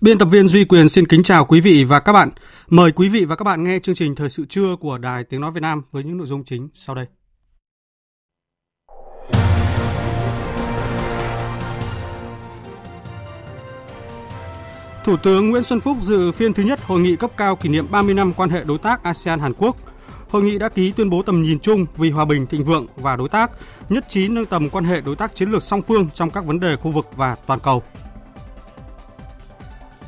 Biên tập viên Duy Quyền xin kính chào quý vị và các bạn. Mời quý vị và các bạn nghe chương trình Thời sự trưa của Đài Tiếng Nói Việt Nam với những nội dung chính sau đây. Thủ tướng Nguyễn Xuân Phúc dự phiên thứ nhất hội nghị cấp cao kỷ niệm 30 năm quan hệ đối tác ASEAN-Hàn Quốc. Hội nghị đã ký tuyên bố tầm nhìn chung vì hòa bình, thịnh vượng và đối tác, nhất trí nâng tầm quan hệ đối tác chiến lược song phương trong các vấn đề khu vực và toàn cầu.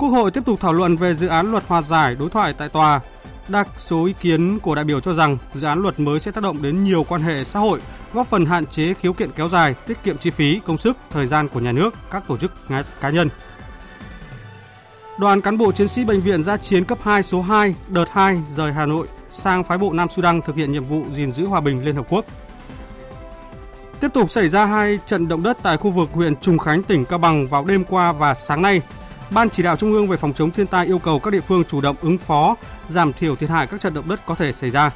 Quốc hội tiếp tục thảo luận về dự án luật hòa giải đối thoại tại tòa. Đa số ý kiến của đại biểu cho rằng dự án luật mới sẽ tác động đến nhiều quan hệ xã hội, góp phần hạn chế khiếu kiện kéo dài, tiết kiệm chi phí, công sức, thời gian của nhà nước, các tổ chức cá nhân. Đoàn cán bộ chiến sĩ bệnh viện giã chiến cấp 2 số 2 đợt 2 rời Hà Nội sang phái bộ Nam Sudan thực hiện nhiệm vụ gìn giữ hòa bình Liên Hợp Quốc. Tiếp tục xảy ra hai trận động đất tại khu vực huyện Trùng Khánh, tỉnh Cao Bằng vào đêm qua và sáng nay Ban chỉ đạo Trung ương về phòng chống thiên tai yêu cầu các địa phương chủ động ứng phó, giảm thiểu thiệt hại các trận động đất có thể xảy ra.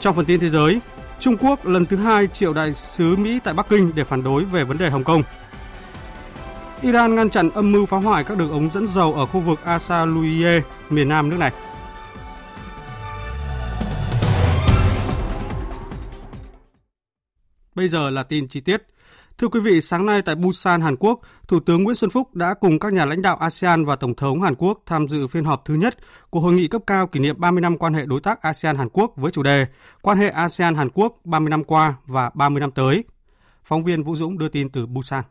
Trong phần tin thế giới, Trung Quốc lần thứ hai triệu đại sứ Mỹ tại Bắc Kinh để phản đối về vấn đề Hồng Kông. Iran ngăn chặn âm mưu phá hoại các đường ống dẫn dầu ở khu vực Asaluye, miền nam nước này. Bây giờ là tin chi tiết. Thưa quý vị, sáng nay tại Busan, Hàn Quốc, Thủ tướng Nguyễn Xuân Phúc đã cùng các nhà lãnh đạo ASEAN và Tổng thống Hàn Quốc tham dự phiên họp thứ nhất của Hội nghị cấp cao kỷ niệm 30 năm quan hệ đối tác ASEAN-Hàn Quốc với chủ đề Quan hệ ASEAN-Hàn Quốc 30 năm qua và 30 năm tới. Phóng viên Vũ Dũng đưa tin từ Busan.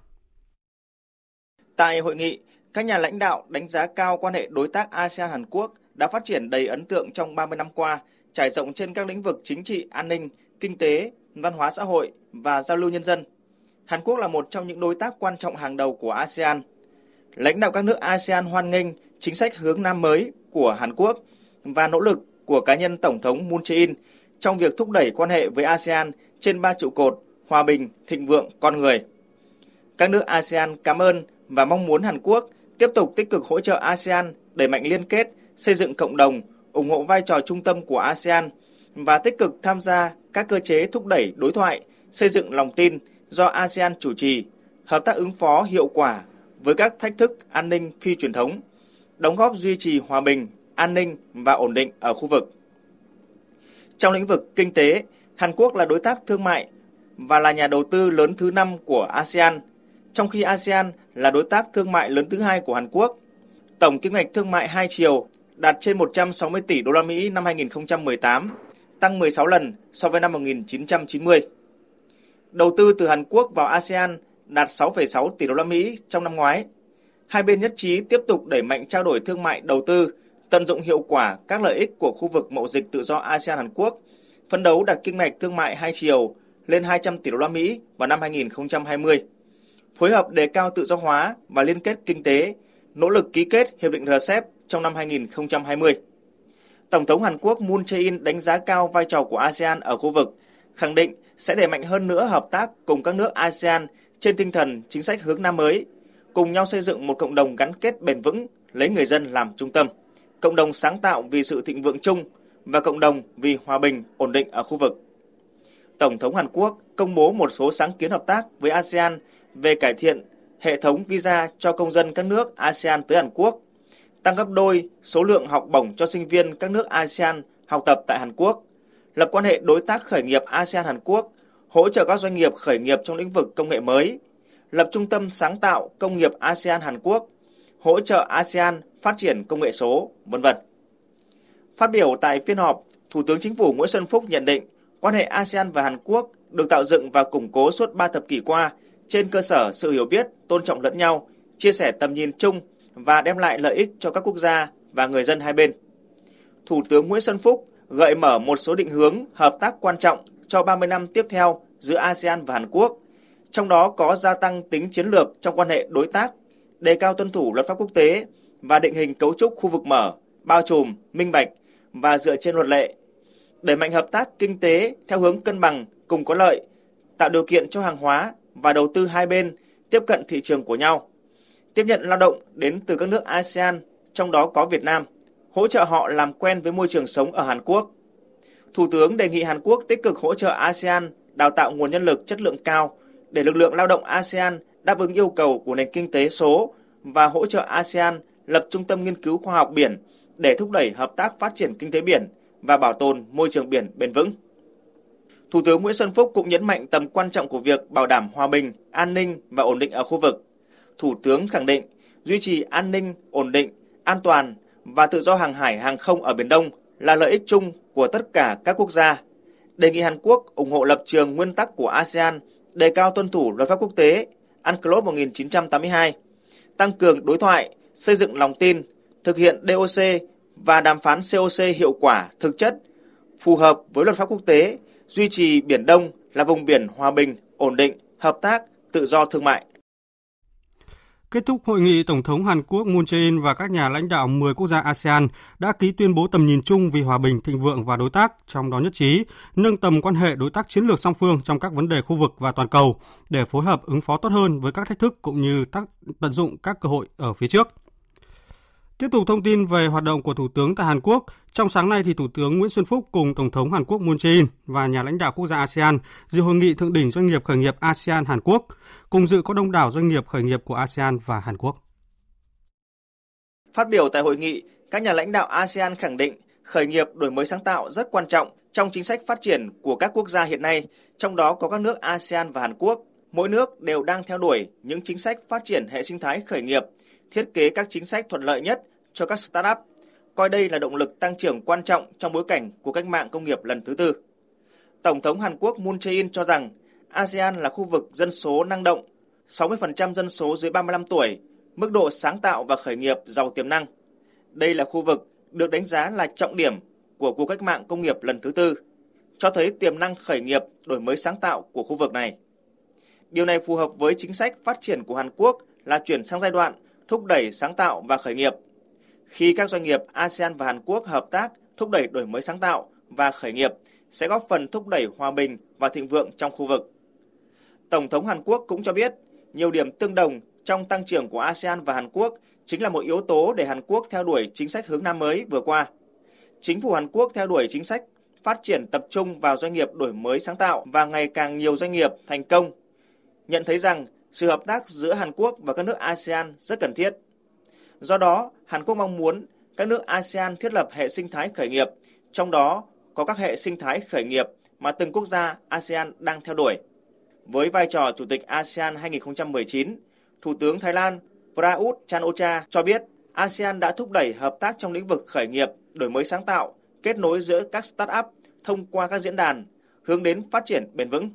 Tại hội nghị, các nhà lãnh đạo đánh giá cao quan hệ đối tác ASEAN-Hàn Quốc đã phát triển đầy ấn tượng trong 30 năm qua, trải rộng trên các lĩnh vực chính trị, an ninh, kinh tế, văn hóa xã hội và giao lưu nhân dân – Hàn Quốc là một trong những đối tác quan trọng hàng đầu của ASEAN. Lãnh đạo các nước ASEAN hoan nghênh chính sách hướng Nam mới của Hàn Quốc và nỗ lực của cá nhân Tổng thống Moon Jae-in trong việc thúc đẩy quan hệ với ASEAN trên ba trụ cột hòa bình, thịnh vượng, con người. Các nước ASEAN cảm ơn và mong muốn Hàn Quốc tiếp tục tích cực hỗ trợ ASEAN đẩy mạnh liên kết, xây dựng cộng đồng, ủng hộ vai trò trung tâm của ASEAN và tích cực tham gia các cơ chế thúc đẩy đối thoại, xây dựng lòng tin, do ASEAN chủ trì, hợp tác ứng phó hiệu quả với các thách thức an ninh phi truyền thống, đóng góp duy trì hòa bình, an ninh và ổn định ở khu vực. Trong lĩnh vực kinh tế, Hàn Quốc là đối tác thương mại và là nhà đầu tư lớn thứ năm của ASEAN, trong khi ASEAN là đối tác thương mại lớn thứ hai của Hàn Quốc. Tổng kim ngạch thương mại hai chiều đạt trên 160 tỷ đô la Mỹ năm 2018, tăng 16 lần so với năm 1990. Đầu tư từ Hàn Quốc vào ASEAN đạt 6,6 tỷ đô la Mỹ trong năm ngoái. Hai bên nhất trí tiếp tục đẩy mạnh trao đổi thương mại đầu tư, tận dụng hiệu quả các lợi ích của khu vực mậu dịch tự do ASEAN Hàn Quốc, phấn đấu đạt kinh mạch thương mại hai chiều lên 200 tỷ đô la Mỹ vào năm 2020. Phối hợp đề cao tự do hóa và liên kết kinh tế, nỗ lực ký kết hiệp định RCEP trong năm 2020. Tổng thống Hàn Quốc Moon Jae-in đánh giá cao vai trò của ASEAN ở khu vực, khẳng định sẽ đẩy mạnh hơn nữa hợp tác cùng các nước ASEAN trên tinh thần chính sách hướng Nam mới, cùng nhau xây dựng một cộng đồng gắn kết bền vững, lấy người dân làm trung tâm, cộng đồng sáng tạo vì sự thịnh vượng chung và cộng đồng vì hòa bình, ổn định ở khu vực. Tổng thống Hàn Quốc công bố một số sáng kiến hợp tác với ASEAN về cải thiện hệ thống visa cho công dân các nước ASEAN tới Hàn Quốc, tăng gấp đôi số lượng học bổng cho sinh viên các nước ASEAN học tập tại Hàn Quốc lập quan hệ đối tác khởi nghiệp ASEAN Hàn Quốc, hỗ trợ các doanh nghiệp khởi nghiệp trong lĩnh vực công nghệ mới, lập trung tâm sáng tạo công nghiệp ASEAN Hàn Quốc, hỗ trợ ASEAN phát triển công nghệ số, vân vân. Phát biểu tại phiên họp, Thủ tướng Chính phủ Nguyễn Xuân Phúc nhận định quan hệ ASEAN và Hàn Quốc được tạo dựng và củng cố suốt 3 thập kỷ qua trên cơ sở sự hiểu biết, tôn trọng lẫn nhau, chia sẻ tầm nhìn chung và đem lại lợi ích cho các quốc gia và người dân hai bên. Thủ tướng Nguyễn Xuân Phúc gợi mở một số định hướng hợp tác quan trọng cho 30 năm tiếp theo giữa ASEAN và Hàn Quốc, trong đó có gia tăng tính chiến lược trong quan hệ đối tác, đề cao tuân thủ luật pháp quốc tế và định hình cấu trúc khu vực mở, bao trùm, minh bạch và dựa trên luật lệ. Đẩy mạnh hợp tác kinh tế theo hướng cân bằng, cùng có lợi, tạo điều kiện cho hàng hóa và đầu tư hai bên tiếp cận thị trường của nhau. Tiếp nhận lao động đến từ các nước ASEAN, trong đó có Việt Nam, hỗ trợ họ làm quen với môi trường sống ở Hàn Quốc. Thủ tướng đề nghị Hàn Quốc tích cực hỗ trợ ASEAN đào tạo nguồn nhân lực chất lượng cao để lực lượng lao động ASEAN đáp ứng yêu cầu của nền kinh tế số và hỗ trợ ASEAN lập trung tâm nghiên cứu khoa học biển để thúc đẩy hợp tác phát triển kinh tế biển và bảo tồn môi trường biển bền vững. Thủ tướng Nguyễn Xuân Phúc cũng nhấn mạnh tầm quan trọng của việc bảo đảm hòa bình, an ninh và ổn định ở khu vực. Thủ tướng khẳng định duy trì an ninh, ổn định, an toàn và tự do hàng hải hàng không ở Biển Đông là lợi ích chung của tất cả các quốc gia. Đề nghị Hàn Quốc ủng hộ lập trường nguyên tắc của ASEAN, đề cao tuân thủ luật pháp quốc tế UNCLOS 1982, tăng cường đối thoại, xây dựng lòng tin, thực hiện DOC và đàm phán COC hiệu quả, thực chất, phù hợp với luật pháp quốc tế, duy trì Biển Đông là vùng biển hòa bình, ổn định, hợp tác, tự do thương mại. Kết thúc hội nghị, Tổng thống Hàn Quốc Moon Jae-in và các nhà lãnh đạo 10 quốc gia ASEAN đã ký tuyên bố tầm nhìn chung vì hòa bình, thịnh vượng và đối tác, trong đó nhất trí nâng tầm quan hệ đối tác chiến lược song phương trong các vấn đề khu vực và toàn cầu để phối hợp ứng phó tốt hơn với các thách thức cũng như tác, tận dụng các cơ hội ở phía trước. Tiếp tục thông tin về hoạt động của Thủ tướng tại Hàn Quốc, trong sáng nay thì Thủ tướng Nguyễn Xuân Phúc cùng Tổng thống Hàn Quốc Moon Jae-in và nhà lãnh đạo quốc gia ASEAN dự hội nghị thượng đỉnh doanh nghiệp khởi nghiệp ASEAN Hàn Quốc, cùng dự có đông đảo doanh nghiệp khởi nghiệp của ASEAN và Hàn Quốc. Phát biểu tại hội nghị, các nhà lãnh đạo ASEAN khẳng định khởi nghiệp đổi mới sáng tạo rất quan trọng trong chính sách phát triển của các quốc gia hiện nay, trong đó có các nước ASEAN và Hàn Quốc. Mỗi nước đều đang theo đuổi những chính sách phát triển hệ sinh thái khởi nghiệp, thiết kế các chính sách thuận lợi nhất cho các startup, coi đây là động lực tăng trưởng quan trọng trong bối cảnh của cách mạng công nghiệp lần thứ tư. Tổng thống Hàn Quốc Moon Jae-in cho rằng ASEAN là khu vực dân số năng động, 60% dân số dưới 35 tuổi, mức độ sáng tạo và khởi nghiệp giàu tiềm năng. Đây là khu vực được đánh giá là trọng điểm của cuộc cách mạng công nghiệp lần thứ tư, cho thấy tiềm năng khởi nghiệp đổi mới sáng tạo của khu vực này. Điều này phù hợp với chính sách phát triển của Hàn Quốc là chuyển sang giai đoạn thúc đẩy sáng tạo và khởi nghiệp. Khi các doanh nghiệp ASEAN và Hàn Quốc hợp tác, thúc đẩy đổi mới sáng tạo và khởi nghiệp sẽ góp phần thúc đẩy hòa bình và thịnh vượng trong khu vực. Tổng thống Hàn Quốc cũng cho biết, nhiều điểm tương đồng trong tăng trưởng của ASEAN và Hàn Quốc chính là một yếu tố để Hàn Quốc theo đuổi chính sách hướng Nam mới vừa qua. Chính phủ Hàn Quốc theo đuổi chính sách phát triển tập trung vào doanh nghiệp đổi mới sáng tạo và ngày càng nhiều doanh nghiệp thành công. Nhận thấy rằng sự hợp tác giữa Hàn Quốc và các nước ASEAN rất cần thiết. Do đó, Hàn Quốc mong muốn các nước ASEAN thiết lập hệ sinh thái khởi nghiệp, trong đó có các hệ sinh thái khởi nghiệp mà từng quốc gia ASEAN đang theo đuổi. Với vai trò Chủ tịch ASEAN 2019, Thủ tướng Thái Lan Prayut Chan-ocha cho biết ASEAN đã thúc đẩy hợp tác trong lĩnh vực khởi nghiệp, đổi mới sáng tạo, kết nối giữa các start-up thông qua các diễn đàn, hướng đến phát triển bền vững.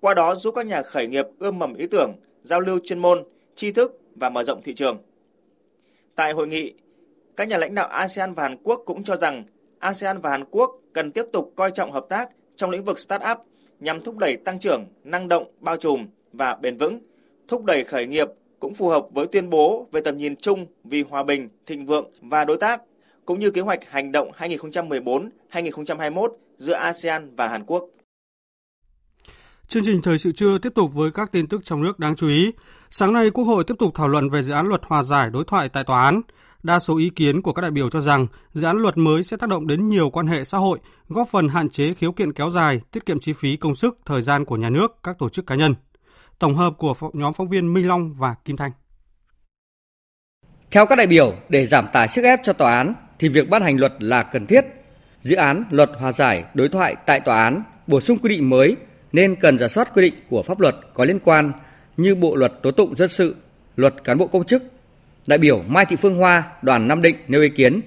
Qua đó giúp các nhà khởi nghiệp ươm mầm ý tưởng, giao lưu chuyên môn, tri thức và mở rộng thị trường. Tại hội nghị, các nhà lãnh đạo ASEAN và Hàn Quốc cũng cho rằng ASEAN và Hàn Quốc cần tiếp tục coi trọng hợp tác trong lĩnh vực start-up nhằm thúc đẩy tăng trưởng, năng động, bao trùm và bền vững, thúc đẩy khởi nghiệp cũng phù hợp với tuyên bố về tầm nhìn chung vì hòa bình, thịnh vượng và đối tác, cũng như kế hoạch hành động 2014-2021 giữa ASEAN và Hàn Quốc. Chương trình thời sự trưa tiếp tục với các tin tức trong nước đáng chú ý. Sáng nay, Quốc hội tiếp tục thảo luận về dự án luật hòa giải đối thoại tại tòa án. Đa số ý kiến của các đại biểu cho rằng dự án luật mới sẽ tác động đến nhiều quan hệ xã hội, góp phần hạn chế khiếu kiện kéo dài, tiết kiệm chi phí công sức, thời gian của nhà nước, các tổ chức cá nhân. Tổng hợp của nhóm phóng viên Minh Long và Kim Thanh. Theo các đại biểu, để giảm tải sức ép cho tòa án thì việc ban hành luật là cần thiết. Dự án luật hòa giải đối thoại tại tòa án bổ sung quy định mới nên cần giả soát quy định của pháp luật có liên quan như Bộ luật tố tụng dân sự, luật cán bộ công chức. Đại biểu Mai Thị Phương Hoa, đoàn Nam Định nêu ý kiến.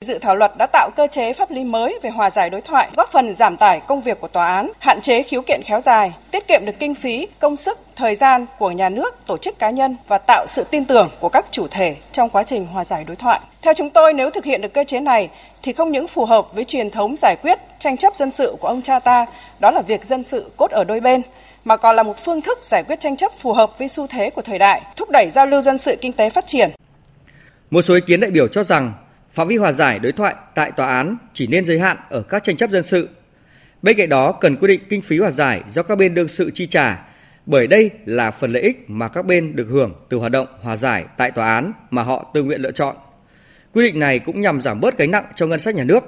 Dự thảo luật đã tạo cơ chế pháp lý mới về hòa giải đối thoại, góp phần giảm tải công việc của tòa án, hạn chế khiếu kiện khéo dài, tiết kiệm được kinh phí, công sức, thời gian của nhà nước, tổ chức cá nhân và tạo sự tin tưởng của các chủ thể trong quá trình hòa giải đối thoại. Theo chúng tôi, nếu thực hiện được cơ chế này thì không những phù hợp với truyền thống giải quyết tranh chấp dân sự của ông cha ta, đó là việc dân sự cốt ở đôi bên, mà còn là một phương thức giải quyết tranh chấp phù hợp với xu thế của thời đại, thúc đẩy giao lưu dân sự kinh tế phát triển. Một số ý kiến đại biểu cho rằng phạm vi hòa giải đối thoại tại tòa án chỉ nên giới hạn ở các tranh chấp dân sự. Bên cạnh đó cần quy định kinh phí hòa giải do các bên đương sự chi trả, bởi đây là phần lợi ích mà các bên được hưởng từ hoạt động hòa giải tại tòa án mà họ tự nguyện lựa chọn. Quy định này cũng nhằm giảm bớt gánh nặng cho ngân sách nhà nước.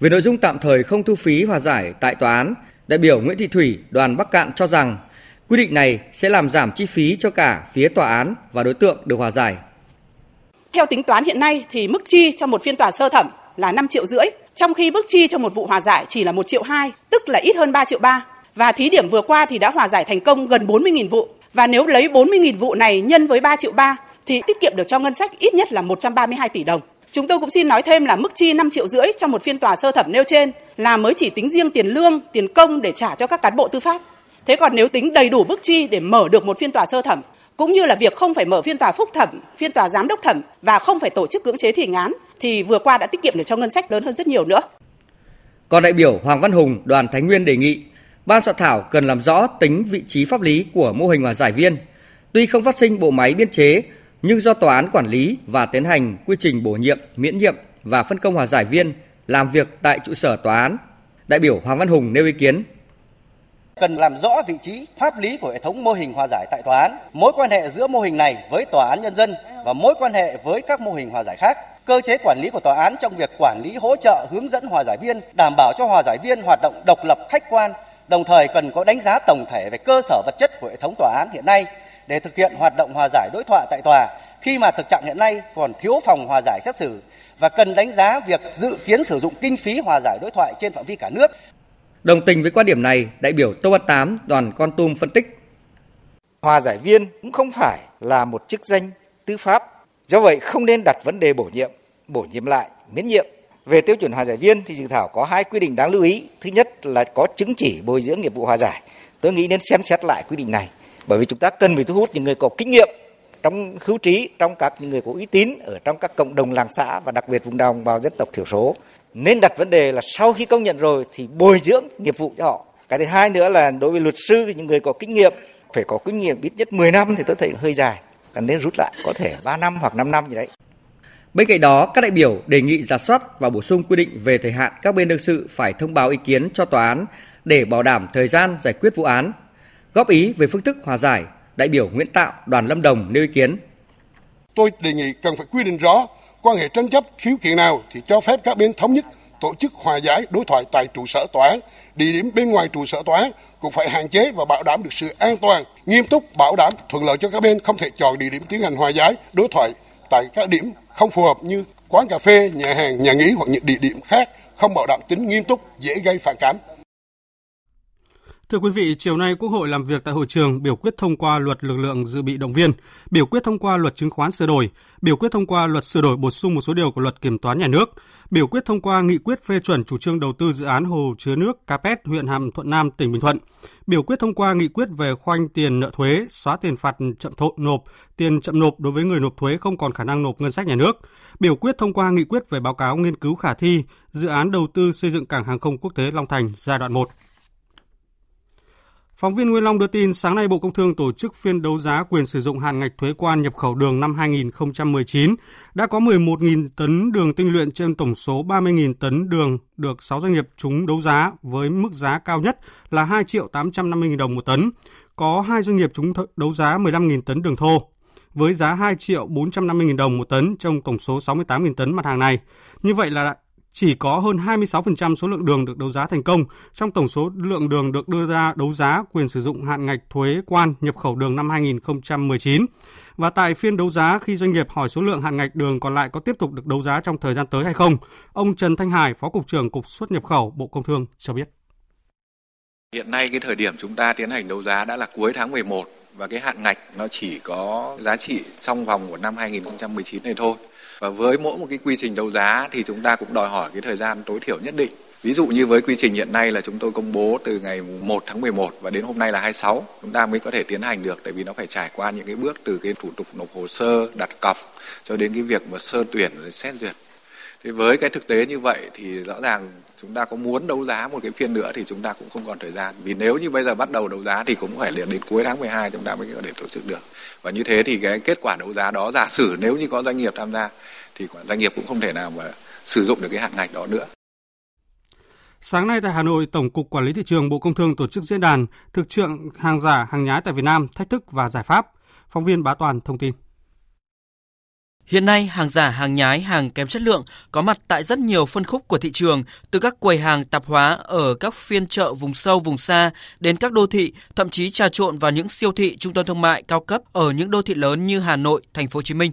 Về nội dung tạm thời không thu phí hòa giải tại tòa án, đại biểu Nguyễn Thị Thủy, đoàn Bắc Cạn cho rằng quy định này sẽ làm giảm chi phí cho cả phía tòa án và đối tượng được hòa giải. Theo tính toán hiện nay thì mức chi cho một phiên tòa sơ thẩm là 5 triệu rưỡi, trong khi mức chi cho một vụ hòa giải chỉ là 1 triệu 2, tức là ít hơn 3 triệu 3. Và thí điểm vừa qua thì đã hòa giải thành công gần 40.000 vụ. Và nếu lấy 40.000 vụ này nhân với 3 triệu 3 thì tiết kiệm được cho ngân sách ít nhất là 132 tỷ đồng. Chúng tôi cũng xin nói thêm là mức chi 5 triệu rưỡi cho một phiên tòa sơ thẩm nêu trên là mới chỉ tính riêng tiền lương, tiền công để trả cho các cán bộ tư pháp. Thế còn nếu tính đầy đủ mức chi để mở được một phiên tòa sơ thẩm cũng như là việc không phải mở phiên tòa phúc thẩm, phiên tòa giám đốc thẩm và không phải tổ chức cưỡng chế thi hành án thì vừa qua đã tiết kiệm được cho ngân sách lớn hơn rất nhiều nữa. Còn đại biểu Hoàng Văn Hùng, đoàn Thái Nguyên đề nghị ban soạn thảo cần làm rõ tính vị trí pháp lý của mô hình hòa giải viên. Tuy không phát sinh bộ máy biên chế, nhưng do tòa án quản lý và tiến hành quy trình bổ nhiệm, miễn nhiệm và phân công hòa giải viên làm việc tại trụ sở tòa án. Đại biểu Hoàng Văn Hùng nêu ý kiến cần làm rõ vị trí pháp lý của hệ thống mô hình hòa giải tại tòa án, mối quan hệ giữa mô hình này với tòa án nhân dân và mối quan hệ với các mô hình hòa giải khác. Cơ chế quản lý của tòa án trong việc quản lý hỗ trợ hướng dẫn hòa giải viên đảm bảo cho hòa giải viên hoạt động độc lập khách quan, đồng thời cần có đánh giá tổng thể về cơ sở vật chất của hệ thống tòa án hiện nay để thực hiện hoạt động hòa giải đối thoại tại tòa khi mà thực trạng hiện nay còn thiếu phòng hòa giải xét xử và cần đánh giá việc dự kiến sử dụng kinh phí hòa giải đối thoại trên phạm vi cả nước Đồng tình với quan điểm này, đại biểu Tô Văn Tám, đoàn Con Tum phân tích. Hòa giải viên cũng không phải là một chức danh tư pháp. Do vậy không nên đặt vấn đề bổ nhiệm, bổ nhiệm lại, miễn nhiệm. Về tiêu chuẩn hòa giải viên thì dự thảo có hai quy định đáng lưu ý. Thứ nhất là có chứng chỉ bồi dưỡng nghiệp vụ hòa giải. Tôi nghĩ nên xem xét lại quy định này. Bởi vì chúng ta cần phải thu hút những người có kinh nghiệm trong hữu trí, trong các những người có uy tín ở trong các cộng đồng làng xã và đặc biệt vùng đồng bào dân tộc thiểu số. Nên đặt vấn đề là sau khi công nhận rồi thì bồi dưỡng nghiệp vụ cho họ. Cái thứ hai nữa là đối với luật sư những người có kinh nghiệm phải có kinh nghiệm ít nhất 10 năm thì tôi thấy hơi dài. Cần nên rút lại có thể 3 năm hoặc 5 năm gì đấy. Bên cạnh đó, các đại biểu đề nghị giả soát và bổ sung quy định về thời hạn các bên đương sự phải thông báo ý kiến cho tòa án để bảo đảm thời gian giải quyết vụ án. Góp ý về phương thức hòa giải, đại biểu Nguyễn Tạo, đoàn Lâm Đồng nêu ý kiến. Tôi đề nghị cần phải quy định rõ quan hệ tranh chấp khiếu kiện nào thì cho phép các bên thống nhất tổ chức hòa giải đối thoại tại trụ sở tòa án địa điểm bên ngoài trụ sở tòa án cũng phải hạn chế và bảo đảm được sự an toàn nghiêm túc bảo đảm thuận lợi cho các bên không thể chọn địa điểm tiến hành hòa giải đối thoại tại các điểm không phù hợp như quán cà phê nhà hàng nhà nghỉ hoặc những địa điểm khác không bảo đảm tính nghiêm túc dễ gây phản cảm Thưa quý vị, chiều nay Quốc hội làm việc tại hội trường biểu quyết thông qua luật lực lượng dự bị động viên, biểu quyết thông qua luật chứng khoán sửa đổi, biểu quyết thông qua luật sửa đổi bổ sung một số điều của luật kiểm toán nhà nước, biểu quyết thông qua nghị quyết phê chuẩn chủ trương đầu tư dự án hồ chứa nước Capet huyện Hàm Thuận Nam, tỉnh Bình Thuận, biểu quyết thông qua nghị quyết về khoanh tiền nợ thuế, xóa tiền phạt chậm thộ nộp, tiền chậm nộp đối với người nộp thuế không còn khả năng nộp ngân sách nhà nước, biểu quyết thông qua nghị quyết về báo cáo nghiên cứu khả thi dự án đầu tư xây dựng cảng hàng không quốc tế Long Thành giai đoạn 1. Phóng viên Nguyên Long đưa tin, sáng nay Bộ Công Thương tổ chức phiên đấu giá quyền sử dụng hạn ngạch thuế quan nhập khẩu đường năm 2019. Đã có 11.000 tấn đường tinh luyện trên tổng số 30.000 tấn đường được 6 doanh nghiệp trúng đấu giá với mức giá cao nhất là 2 triệu 850.000 đồng một tấn. Có hai doanh nghiệp trúng đấu giá 15.000 tấn đường thô với giá 2 triệu 450.000 đồng một tấn trong tổng số 68.000 tấn mặt hàng này. Như vậy là chỉ có hơn 26% số lượng đường được đấu giá thành công trong tổng số lượng đường được đưa ra đấu giá quyền sử dụng hạn ngạch thuế quan nhập khẩu đường năm 2019. Và tại phiên đấu giá khi doanh nghiệp hỏi số lượng hạn ngạch đường còn lại có tiếp tục được đấu giá trong thời gian tới hay không, ông Trần Thanh Hải, Phó cục trưởng Cục xuất nhập khẩu Bộ Công Thương cho biết. Hiện nay cái thời điểm chúng ta tiến hành đấu giá đã là cuối tháng 11 và cái hạn ngạch nó chỉ có giá trị trong vòng của năm 2019 này thôi. Và với mỗi một cái quy trình đấu giá thì chúng ta cũng đòi hỏi cái thời gian tối thiểu nhất định. Ví dụ như với quy trình hiện nay là chúng tôi công bố từ ngày 1 tháng 11 và đến hôm nay là 26, chúng ta mới có thể tiến hành được tại vì nó phải trải qua những cái bước từ cái thủ tục nộp hồ sơ, đặt cọc cho đến cái việc mà sơ tuyển rồi xét duyệt. Thì với cái thực tế như vậy thì rõ ràng chúng ta có muốn đấu giá một cái phiên nữa thì chúng ta cũng không còn thời gian vì nếu như bây giờ bắt đầu đấu giá thì cũng phải đến cuối tháng 12 chúng ta mới có thể tổ chức được và như thế thì cái kết quả đấu giá đó giả sử nếu như có doanh nghiệp tham gia thì doanh nghiệp cũng không thể nào mà sử dụng được cái hạn ngạch đó nữa Sáng nay tại Hà Nội, Tổng cục Quản lý thị trường Bộ Công Thương tổ chức diễn đàn thực trạng hàng giả, hàng nhái tại Việt Nam, thách thức và giải pháp. Phóng viên Bá Toàn thông tin. Hiện nay, hàng giả, hàng nhái, hàng kém chất lượng có mặt tại rất nhiều phân khúc của thị trường, từ các quầy hàng tạp hóa ở các phiên chợ vùng sâu, vùng xa đến các đô thị, thậm chí trà trộn vào những siêu thị, trung tâm thương mại cao cấp ở những đô thị lớn như Hà Nội, Thành phố Hồ Chí Minh.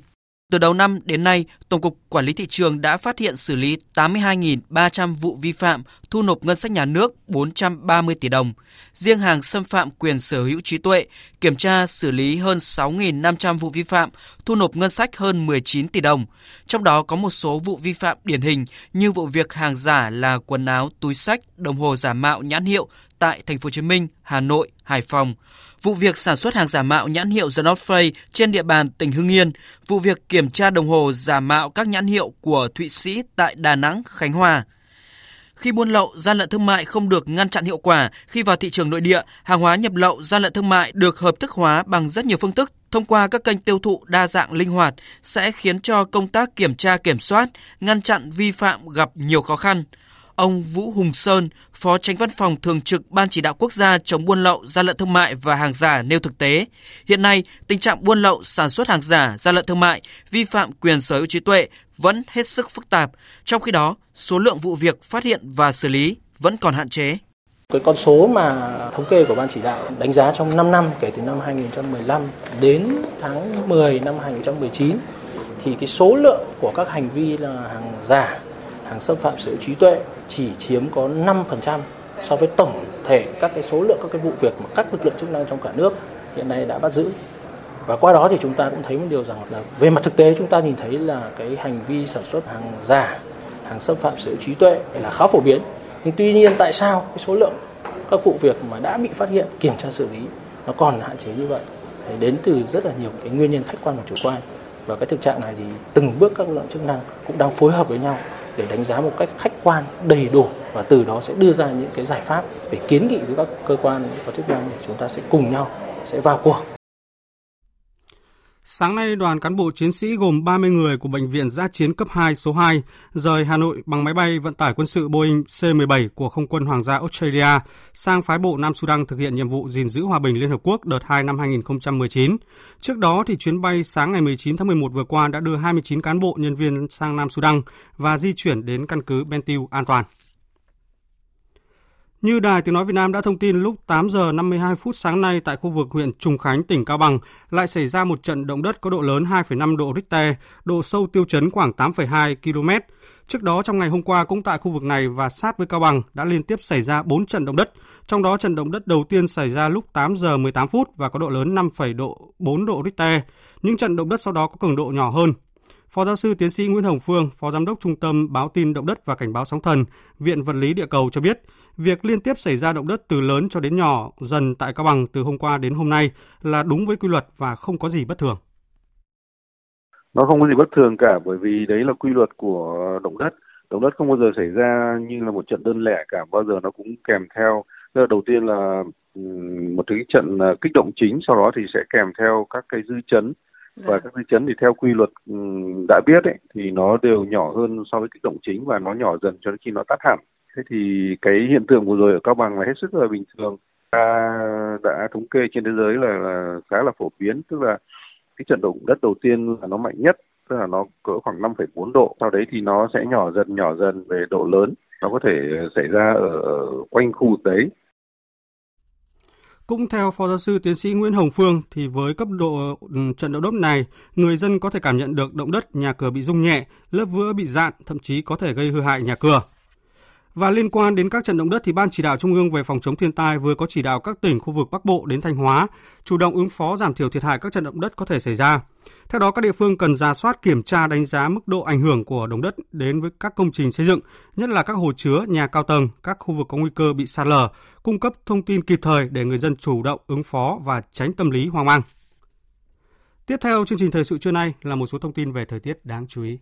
Từ đầu năm đến nay, Tổng cục Quản lý thị trường đã phát hiện xử lý 82.300 vụ vi phạm, thu nộp ngân sách nhà nước 430 tỷ đồng. Riêng hàng xâm phạm quyền sở hữu trí tuệ, kiểm tra xử lý hơn 6.500 vụ vi phạm, thu nộp ngân sách hơn 19 tỷ đồng. Trong đó có một số vụ vi phạm điển hình như vụ việc hàng giả là quần áo, túi sách, đồng hồ giả mạo nhãn hiệu tại thành phố Hồ Chí Minh, Hà Nội, Hải Phòng vụ việc sản xuất hàng giả mạo nhãn hiệu The North Face trên địa bàn tỉnh Hưng Yên, vụ việc kiểm tra đồng hồ giả mạo các nhãn hiệu của Thụy Sĩ tại Đà Nẵng, Khánh Hòa. Khi buôn lậu, gian lận thương mại không được ngăn chặn hiệu quả, khi vào thị trường nội địa, hàng hóa nhập lậu, gian lận thương mại được hợp thức hóa bằng rất nhiều phương thức thông qua các kênh tiêu thụ đa dạng linh hoạt sẽ khiến cho công tác kiểm tra kiểm soát, ngăn chặn vi phạm gặp nhiều khó khăn. Ông Vũ Hùng Sơn, Phó Tránh Văn phòng Thường trực Ban Chỉ đạo Quốc gia chống buôn lậu, gian lận thương mại và hàng giả nêu thực tế. Hiện nay, tình trạng buôn lậu, sản xuất hàng giả, gian lận thương mại, vi phạm quyền sở hữu trí tuệ vẫn hết sức phức tạp. Trong khi đó, số lượng vụ việc phát hiện và xử lý vẫn còn hạn chế. Cái con số mà thống kê của Ban chỉ đạo đánh giá trong 5 năm kể từ năm 2015 đến tháng 10 năm 2019 thì cái số lượng của các hành vi là hàng giả, hàng xâm phạm sở hữu trí tuệ chỉ chiếm có 5% so với tổng thể các cái số lượng các cái vụ việc mà các lực lượng chức năng trong cả nước hiện nay đã bắt giữ. Và qua đó thì chúng ta cũng thấy một điều rằng là về mặt thực tế chúng ta nhìn thấy là cái hành vi sản xuất hàng giả, hàng xâm phạm sở hữu trí tuệ là khá phổ biến. Nhưng tuy nhiên tại sao cái số lượng các vụ việc mà đã bị phát hiện kiểm tra xử lý nó còn hạn chế như vậy? Đến từ rất là nhiều cái nguyên nhân khách quan và chủ quan. Và cái thực trạng này thì từng bước các lực lượng chức năng cũng đang phối hợp với nhau để đánh giá một cách khách quan, đầy đủ và từ đó sẽ đưa ra những cái giải pháp để kiến nghị với các cơ quan có chức năng để chúng ta sẽ cùng nhau sẽ vào cuộc. Sáng nay, đoàn cán bộ chiến sĩ gồm 30 người của Bệnh viện Giã chiến cấp 2 số 2 rời Hà Nội bằng máy bay vận tải quân sự Boeing C-17 của Không quân Hoàng gia Australia sang phái bộ Nam Sudan thực hiện nhiệm vụ gìn giữ hòa bình Liên Hợp Quốc đợt 2 năm 2019. Trước đó, thì chuyến bay sáng ngày 19 tháng 11 vừa qua đã đưa 29 cán bộ nhân viên sang Nam Sudan và di chuyển đến căn cứ Bentiu an toàn. Như Đài Tiếng Nói Việt Nam đã thông tin lúc 8 giờ 52 phút sáng nay tại khu vực huyện Trùng Khánh, tỉnh Cao Bằng lại xảy ra một trận động đất có độ lớn 2,5 độ Richter, độ sâu tiêu chấn khoảng 8,2 km. Trước đó trong ngày hôm qua cũng tại khu vực này và sát với Cao Bằng đã liên tiếp xảy ra 4 trận động đất. Trong đó trận động đất đầu tiên xảy ra lúc 8 giờ 18 phút và có độ lớn 5,4 độ Richter. Những trận động đất sau đó có cường độ nhỏ hơn. Phó giáo sư tiến sĩ Nguyễn Hồng Phương, Phó Giám đốc Trung tâm Báo tin Động đất và Cảnh báo sóng thần, Viện Vật lý Địa cầu cho biết, việc liên tiếp xảy ra động đất từ lớn cho đến nhỏ dần tại Cao Bằng từ hôm qua đến hôm nay là đúng với quy luật và không có gì bất thường. Nó không có gì bất thường cả bởi vì đấy là quy luật của động đất. Động đất không bao giờ xảy ra như là một trận đơn lẻ cả, bao giờ nó cũng kèm theo. Là đầu tiên là một cái trận à, kích động chính, sau đó thì sẽ kèm theo các cái dư chấn và các dư chấn thì theo quy luật đã biết ấy thì nó đều nhỏ hơn so với kích động chính và nó nhỏ dần cho đến khi nó tắt hẳn thế thì cái hiện tượng vừa rồi ở cao bằng là hết sức là bình thường. Ta đã thống kê trên thế giới là, là khá là phổ biến tức là cái trận động đất đầu tiên là nó mạnh nhất tức là nó cỡ khoảng 5,4 độ. Sau đấy thì nó sẽ nhỏ dần nhỏ dần về độ lớn. Nó có thể xảy ra ở, quanh khu vực đấy. Cũng theo Phó Giáo sư Tiến sĩ Nguyễn Hồng Phương, thì với cấp độ ừ, trận động đất này, người dân có thể cảm nhận được động đất nhà cửa bị rung nhẹ, lớp vữa bị dạn, thậm chí có thể gây hư hại nhà cửa. Và liên quan đến các trận động đất thì Ban chỉ đạo Trung ương về phòng chống thiên tai vừa có chỉ đạo các tỉnh khu vực Bắc Bộ đến Thanh Hóa chủ động ứng phó giảm thiểu thiệt hại các trận động đất có thể xảy ra. Theo đó, các địa phương cần ra soát kiểm tra đánh giá mức độ ảnh hưởng của động đất đến với các công trình xây dựng, nhất là các hồ chứa, nhà cao tầng, các khu vực có nguy cơ bị sạt lở, cung cấp thông tin kịp thời để người dân chủ động ứng phó và tránh tâm lý hoang mang. Tiếp theo chương trình thời sự trưa nay là một số thông tin về thời tiết đáng chú ý.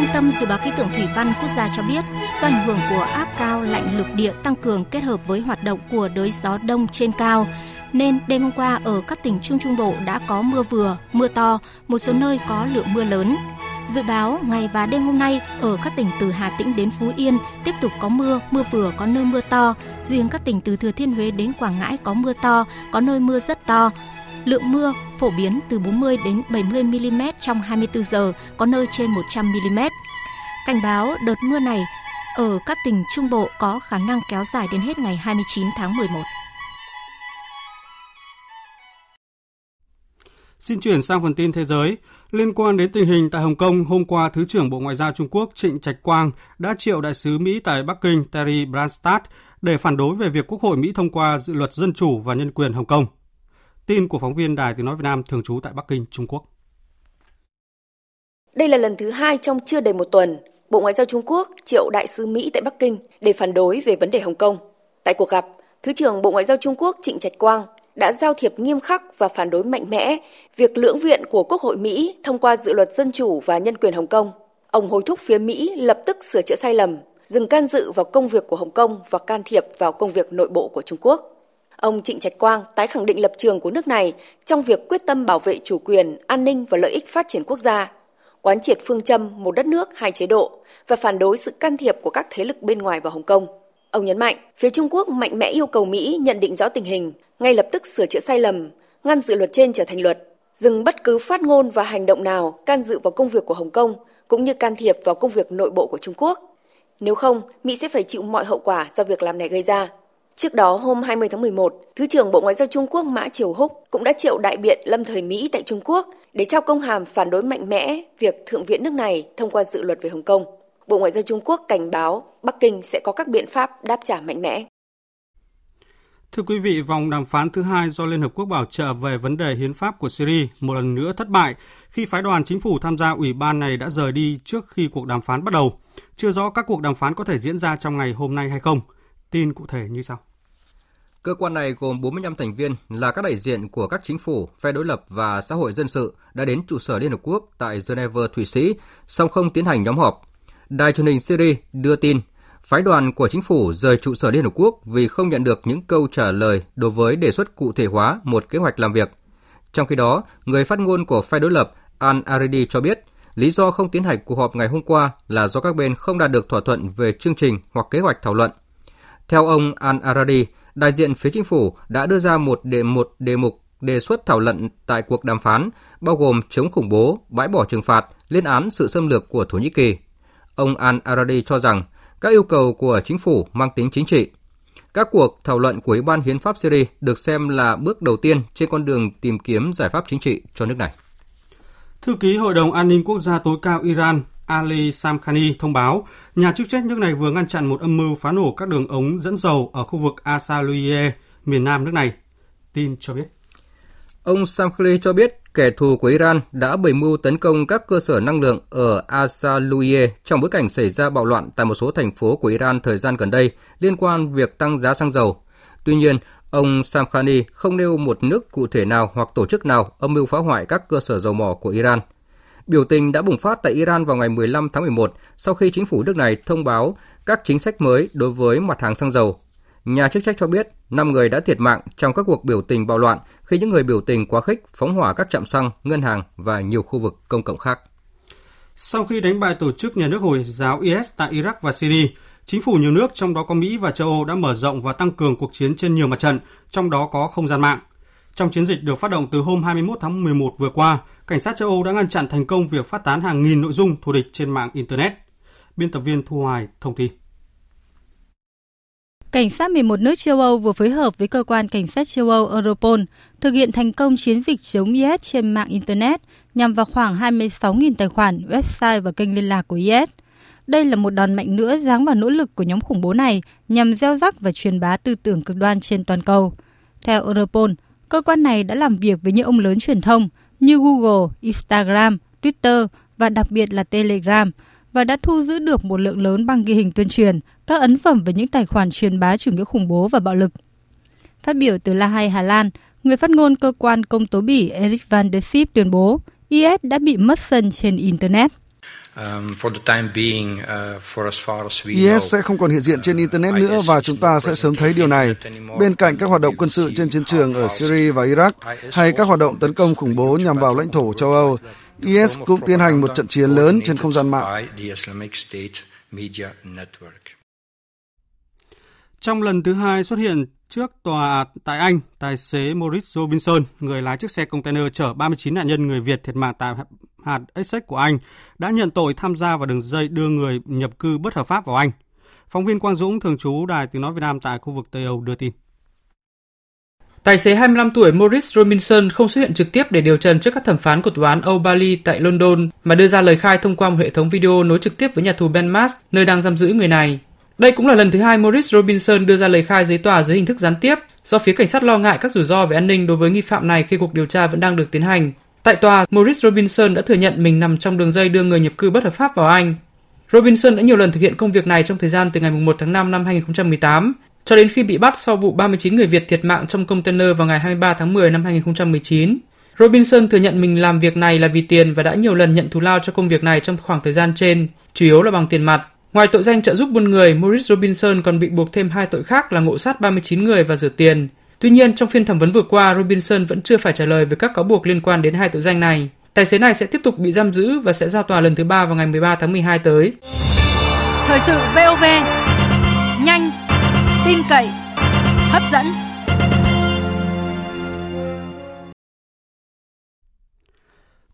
Trung tâm Dự báo Khí tượng Thủy văn Quốc gia cho biết, do ảnh hưởng của áp cao lạnh lục địa tăng cường kết hợp với hoạt động của đới gió đông trên cao, nên đêm hôm qua ở các tỉnh Trung Trung Bộ đã có mưa vừa, mưa to, một số nơi có lượng mưa lớn. Dự báo ngày và đêm hôm nay ở các tỉnh từ Hà Tĩnh đến Phú Yên tiếp tục có mưa, mưa vừa có nơi mưa to. Riêng các tỉnh từ Thừa Thiên Huế đến Quảng Ngãi có mưa to, có nơi mưa rất to. Lượng mưa phổ biến từ 40 đến 70 mm trong 24 giờ, có nơi trên 100 mm. Cảnh báo đợt mưa này ở các tỉnh Trung Bộ có khả năng kéo dài đến hết ngày 29 tháng 11. Xin chuyển sang phần tin thế giới. Liên quan đến tình hình tại Hồng Kông, hôm qua Thứ trưởng Bộ Ngoại giao Trung Quốc Trịnh Trạch Quang đã triệu đại sứ Mỹ tại Bắc Kinh Terry Branstad để phản đối về việc Quốc hội Mỹ thông qua dự luật dân chủ và nhân quyền Hồng Kông. Tin của phóng viên Đài Tiếng Nói Việt Nam thường trú tại Bắc Kinh, Trung Quốc. Đây là lần thứ hai trong chưa đầy một tuần, Bộ Ngoại giao Trung Quốc triệu đại sứ Mỹ tại Bắc Kinh để phản đối về vấn đề Hồng Kông. Tại cuộc gặp, Thứ trưởng Bộ Ngoại giao Trung Quốc Trịnh Trạch Quang đã giao thiệp nghiêm khắc và phản đối mạnh mẽ việc lưỡng viện của Quốc hội Mỹ thông qua dự luật dân chủ và nhân quyền Hồng Kông. Ông hối thúc phía Mỹ lập tức sửa chữa sai lầm, dừng can dự vào công việc của Hồng Kông và can thiệp vào công việc nội bộ của Trung Quốc. Ông Trịnh Trạch Quang tái khẳng định lập trường của nước này trong việc quyết tâm bảo vệ chủ quyền, an ninh và lợi ích phát triển quốc gia, quán triệt phương châm một đất nước, hai chế độ và phản đối sự can thiệp của các thế lực bên ngoài vào Hồng Kông. Ông nhấn mạnh, phía Trung Quốc mạnh mẽ yêu cầu Mỹ nhận định rõ tình hình, ngay lập tức sửa chữa sai lầm, ngăn dự luật trên trở thành luật, dừng bất cứ phát ngôn và hành động nào can dự vào công việc của Hồng Kông cũng như can thiệp vào công việc nội bộ của Trung Quốc. Nếu không, Mỹ sẽ phải chịu mọi hậu quả do việc làm này gây ra. Trước đó, hôm 20 tháng 11, Thứ trưởng Bộ Ngoại giao Trung Quốc Mã Triều Húc cũng đã triệu đại biện lâm thời Mỹ tại Trung Quốc để trao công hàm phản đối mạnh mẽ việc Thượng viện nước này thông qua dự luật về Hồng Kông. Bộ Ngoại giao Trung Quốc cảnh báo Bắc Kinh sẽ có các biện pháp đáp trả mạnh mẽ. Thưa quý vị, vòng đàm phán thứ hai do Liên Hợp Quốc bảo trợ về vấn đề hiến pháp của Syria một lần nữa thất bại khi phái đoàn chính phủ tham gia ủy ban này đã rời đi trước khi cuộc đàm phán bắt đầu. Chưa rõ các cuộc đàm phán có thể diễn ra trong ngày hôm nay hay không. Tin cụ thể như sau. Cơ quan này gồm 45 thành viên là các đại diện của các chính phủ, phe đối lập và xã hội dân sự đã đến trụ sở Liên Hợp Quốc tại Geneva, Thụy Sĩ, song không tiến hành nhóm họp. Đài truyền hình Syria đưa tin phái đoàn của chính phủ rời trụ sở Liên Hợp Quốc vì không nhận được những câu trả lời đối với đề xuất cụ thể hóa một kế hoạch làm việc. Trong khi đó, người phát ngôn của phe đối lập Al Aridi cho biết lý do không tiến hành cuộc họp ngày hôm qua là do các bên không đạt được thỏa thuận về chương trình hoặc kế hoạch thảo luận. Theo ông Al Aradi, đại diện phía chính phủ đã đưa ra một đề một đề mục đề xuất thảo luận tại cuộc đàm phán, bao gồm chống khủng bố, bãi bỏ trừng phạt, lên án sự xâm lược của Thổ Nhĩ Kỳ. Ông Al Aradi cho rằng các yêu cầu của chính phủ mang tính chính trị. Các cuộc thảo luận của Ủy ban Hiến pháp Syria được xem là bước đầu tiên trên con đường tìm kiếm giải pháp chính trị cho nước này. Thư ký Hội đồng An ninh Quốc gia tối cao Iran Ali Samkhani thông báo, nhà chức trách nước này vừa ngăn chặn một âm mưu phá nổ các đường ống dẫn dầu ở khu vực Asaluye, miền nam nước này. Tin cho biết. Ông Samkhani cho biết kẻ thù của Iran đã bày mưu tấn công các cơ sở năng lượng ở Asaluye trong bối cảnh xảy ra bạo loạn tại một số thành phố của Iran thời gian gần đây liên quan việc tăng giá xăng dầu. Tuy nhiên, ông Samkhani không nêu một nước cụ thể nào hoặc tổ chức nào âm mưu phá hoại các cơ sở dầu mỏ của Iran. Biểu tình đã bùng phát tại Iran vào ngày 15 tháng 11 sau khi chính phủ nước này thông báo các chính sách mới đối với mặt hàng xăng dầu. Nhà chức trách cho biết 5 người đã thiệt mạng trong các cuộc biểu tình bạo loạn khi những người biểu tình quá khích phóng hỏa các trạm xăng, ngân hàng và nhiều khu vực công cộng khác. Sau khi đánh bại tổ chức nhà nước Hồi giáo IS tại Iraq và Syria, chính phủ nhiều nước trong đó có Mỹ và châu Âu đã mở rộng và tăng cường cuộc chiến trên nhiều mặt trận, trong đó có không gian mạng. Trong chiến dịch được phát động từ hôm 21 tháng 11 vừa qua, cảnh sát châu Âu đã ngăn chặn thành công việc phát tán hàng nghìn nội dung thù địch trên mạng Internet. Biên tập viên Thu Hoài thông tin. Cảnh sát 11 nước châu Âu vừa phối hợp với cơ quan cảnh sát châu Âu Europol thực hiện thành công chiến dịch chống IS trên mạng Internet nhằm vào khoảng 26.000 tài khoản, website và kênh liên lạc của IS. Đây là một đòn mạnh nữa giáng vào nỗ lực của nhóm khủng bố này nhằm gieo rắc và truyền bá tư tưởng cực đoan trên toàn cầu. Theo Europol, cơ quan này đã làm việc với những ông lớn truyền thông như Google, Instagram, Twitter và đặc biệt là Telegram và đã thu giữ được một lượng lớn băng ghi hình tuyên truyền, các ấn phẩm về những tài khoản truyền bá chủ nghĩa khủng bố và bạo lực. Phát biểu từ La Hay, Hà Lan, người phát ngôn cơ quan công tố Bỉ Eric van der Sip tuyên bố IS đã bị mất sân trên Internet. IS sẽ không còn hiện diện trên Internet nữa và chúng ta sẽ sớm thấy điều này. Bên cạnh các hoạt động quân sự trên chiến trường ở Syria và Iraq hay các hoạt động tấn công khủng bố nhằm vào lãnh thổ châu Âu, IS cũng tiến hành một trận chiến lớn trên không gian mạng. Trong lần thứ hai xuất hiện trước tòa tại Anh, tài xế Maurice Robinson, người lái chiếc xe container chở 39 nạn nhân người Việt thiệt mạng tại hạt Essex của Anh, đã nhận tội tham gia vào đường dây đưa người nhập cư bất hợp pháp vào Anh. Phóng viên Quang Dũng, thường trú Đài Tiếng Nói Việt Nam tại khu vực Tây Âu đưa tin. Tài xế 25 tuổi Morris Robinson không xuất hiện trực tiếp để điều trần trước các thẩm phán của tòa án Old Bali tại London, mà đưa ra lời khai thông qua một hệ thống video nối trực tiếp với nhà tù Ben Mas nơi đang giam giữ người này. Đây cũng là lần thứ hai Morris Robinson đưa ra lời khai dưới tòa dưới hình thức gián tiếp, do phía cảnh sát lo ngại các rủi ro về an ninh đối với nghi phạm này khi cuộc điều tra vẫn đang được tiến hành. Tại tòa, Morris Robinson đã thừa nhận mình nằm trong đường dây đưa người nhập cư bất hợp pháp vào Anh. Robinson đã nhiều lần thực hiện công việc này trong thời gian từ ngày 1 tháng 5 năm 2018 cho đến khi bị bắt sau vụ 39 người Việt thiệt mạng trong container vào ngày 23 tháng 10 năm 2019. Robinson thừa nhận mình làm việc này là vì tiền và đã nhiều lần nhận thù lao cho công việc này trong khoảng thời gian trên, chủ yếu là bằng tiền mặt. Ngoài tội danh trợ giúp buôn người, Maurice Robinson còn bị buộc thêm hai tội khác là ngộ sát 39 người và rửa tiền. Tuy nhiên, trong phiên thẩm vấn vừa qua, Robinson vẫn chưa phải trả lời về các cáo buộc liên quan đến hai tội danh này. Tài xế này sẽ tiếp tục bị giam giữ và sẽ ra tòa lần thứ ba vào ngày 13 tháng 12 tới. Thời sự VOV, nhanh, tin cậy, hấp dẫn.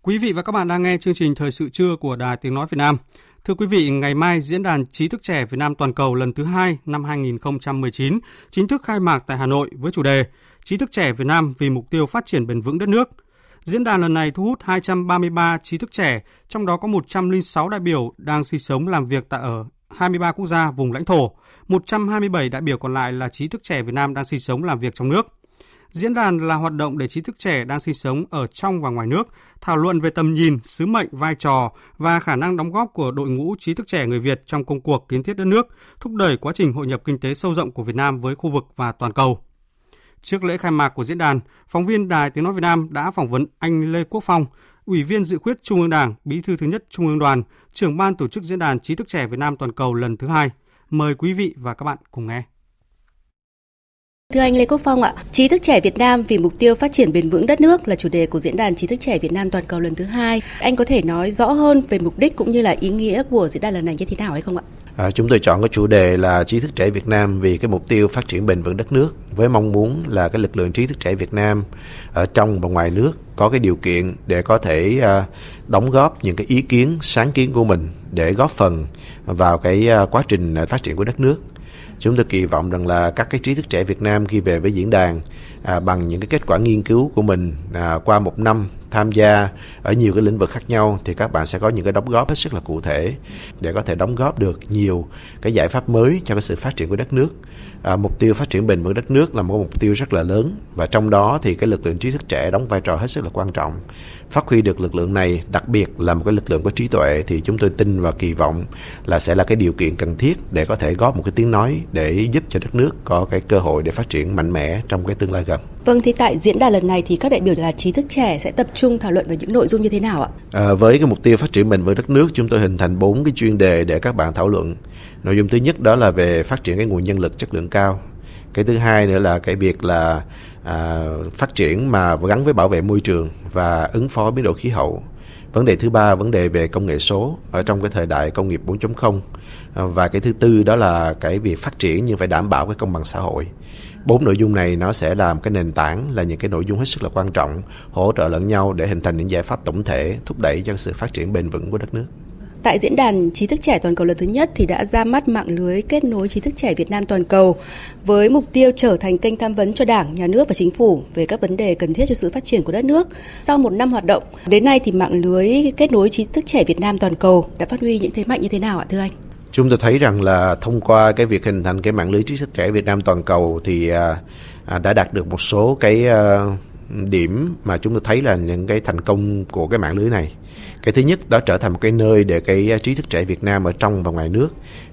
Quý vị và các bạn đang nghe chương trình Thời sự trưa của Đài Tiếng Nói Việt Nam. Thưa quý vị, ngày mai Diễn đàn Trí thức trẻ Việt Nam toàn cầu lần thứ hai năm 2019 chính thức khai mạc tại Hà Nội với chủ đề Trí thức trẻ Việt Nam vì mục tiêu phát triển bền vững đất nước. Diễn đàn lần này thu hút 233 trí thức trẻ, trong đó có 106 đại biểu đang sinh sống làm việc tại ở 23 quốc gia vùng lãnh thổ. 127 đại biểu còn lại là trí thức trẻ Việt Nam đang sinh sống làm việc trong nước. Diễn đàn là hoạt động để trí thức trẻ đang sinh sống ở trong và ngoài nước thảo luận về tầm nhìn, sứ mệnh, vai trò và khả năng đóng góp của đội ngũ trí thức trẻ người Việt trong công cuộc kiến thiết đất nước, thúc đẩy quá trình hội nhập kinh tế sâu rộng của Việt Nam với khu vực và toàn cầu. Trước lễ khai mạc của diễn đàn, phóng viên Đài Tiếng Nói Việt Nam đã phỏng vấn anh Lê Quốc Phong, Ủy viên dự khuyết Trung ương Đảng, Bí thư thứ nhất Trung ương Đoàn, trưởng ban tổ chức diễn đàn trí thức trẻ Việt Nam toàn cầu lần thứ hai. Mời quý vị và các bạn cùng nghe. Thưa anh Lê Quốc Phong ạ, trí thức trẻ Việt Nam vì mục tiêu phát triển bền vững đất nước là chủ đề của diễn đàn trí thức trẻ Việt Nam toàn cầu lần thứ hai. Anh có thể nói rõ hơn về mục đích cũng như là ý nghĩa của diễn đàn lần này như thế nào hay không ạ? À, chúng tôi chọn cái chủ đề là trí thức trẻ Việt Nam vì cái mục tiêu phát triển bền vững đất nước với mong muốn là cái lực lượng trí thức trẻ Việt Nam ở trong và ngoài nước có cái điều kiện để có thể à, đóng góp những cái ý kiến sáng kiến của mình để góp phần vào cái à, quá trình à, phát triển của đất nước chúng tôi kỳ vọng rằng là các cái trí thức trẻ Việt Nam khi về với diễn đàn à, bằng những cái kết quả nghiên cứu của mình à, qua một năm tham gia ở nhiều cái lĩnh vực khác nhau thì các bạn sẽ có những cái đóng góp hết sức là cụ thể để có thể đóng góp được nhiều cái giải pháp mới cho cái sự phát triển của đất nước. À, mục tiêu phát triển bền vững đất nước là một mục tiêu rất là lớn và trong đó thì cái lực lượng trí thức trẻ đóng vai trò hết sức là quan trọng. Phát huy được lực lượng này, đặc biệt là một cái lực lượng có trí tuệ thì chúng tôi tin và kỳ vọng là sẽ là cái điều kiện cần thiết để có thể góp một cái tiếng nói để giúp cho đất nước có cái cơ hội để phát triển mạnh mẽ trong cái tương lai gần. Vâng, thì tại diễn đàn lần này thì các đại biểu là trí thức trẻ sẽ tập trung thảo luận về những nội dung như thế nào ạ? À, với cái mục tiêu phát triển bền vững đất nước, chúng tôi hình thành bốn cái chuyên đề để các bạn thảo luận. Nội dung thứ nhất đó là về phát triển cái nguồn nhân lực chất lượng cao. Cái thứ hai nữa là cái việc là à, phát triển mà gắn với bảo vệ môi trường và ứng phó biến đổi khí hậu. Vấn đề thứ ba, vấn đề về công nghệ số ở trong cái thời đại công nghiệp 4.0 và cái thứ tư đó là cái việc phát triển nhưng phải đảm bảo cái công bằng xã hội bốn nội dung này nó sẽ làm cái nền tảng là những cái nội dung hết sức là quan trọng hỗ trợ lẫn nhau để hình thành những giải pháp tổng thể thúc đẩy cho sự phát triển bền vững của đất nước tại diễn đàn trí thức trẻ toàn cầu lần thứ nhất thì đã ra mắt mạng lưới kết nối trí thức trẻ Việt Nam toàn cầu với mục tiêu trở thành kênh tham vấn cho Đảng, Nhà nước và Chính phủ về các vấn đề cần thiết cho sự phát triển của đất nước. Sau một năm hoạt động, đến nay thì mạng lưới kết nối trí thức trẻ Việt Nam toàn cầu đã phát huy những thế mạnh như thế nào ạ thưa anh? Chúng tôi thấy rằng là thông qua cái việc hình thành cái mạng lưới trí thức trẻ Việt Nam toàn cầu thì à, à đã đạt được một số cái à, điểm mà chúng tôi thấy là những cái thành công của cái mạng lưới này. Cái thứ nhất đó trở thành một cái nơi để cái trí thức trẻ Việt Nam ở trong và ngoài nước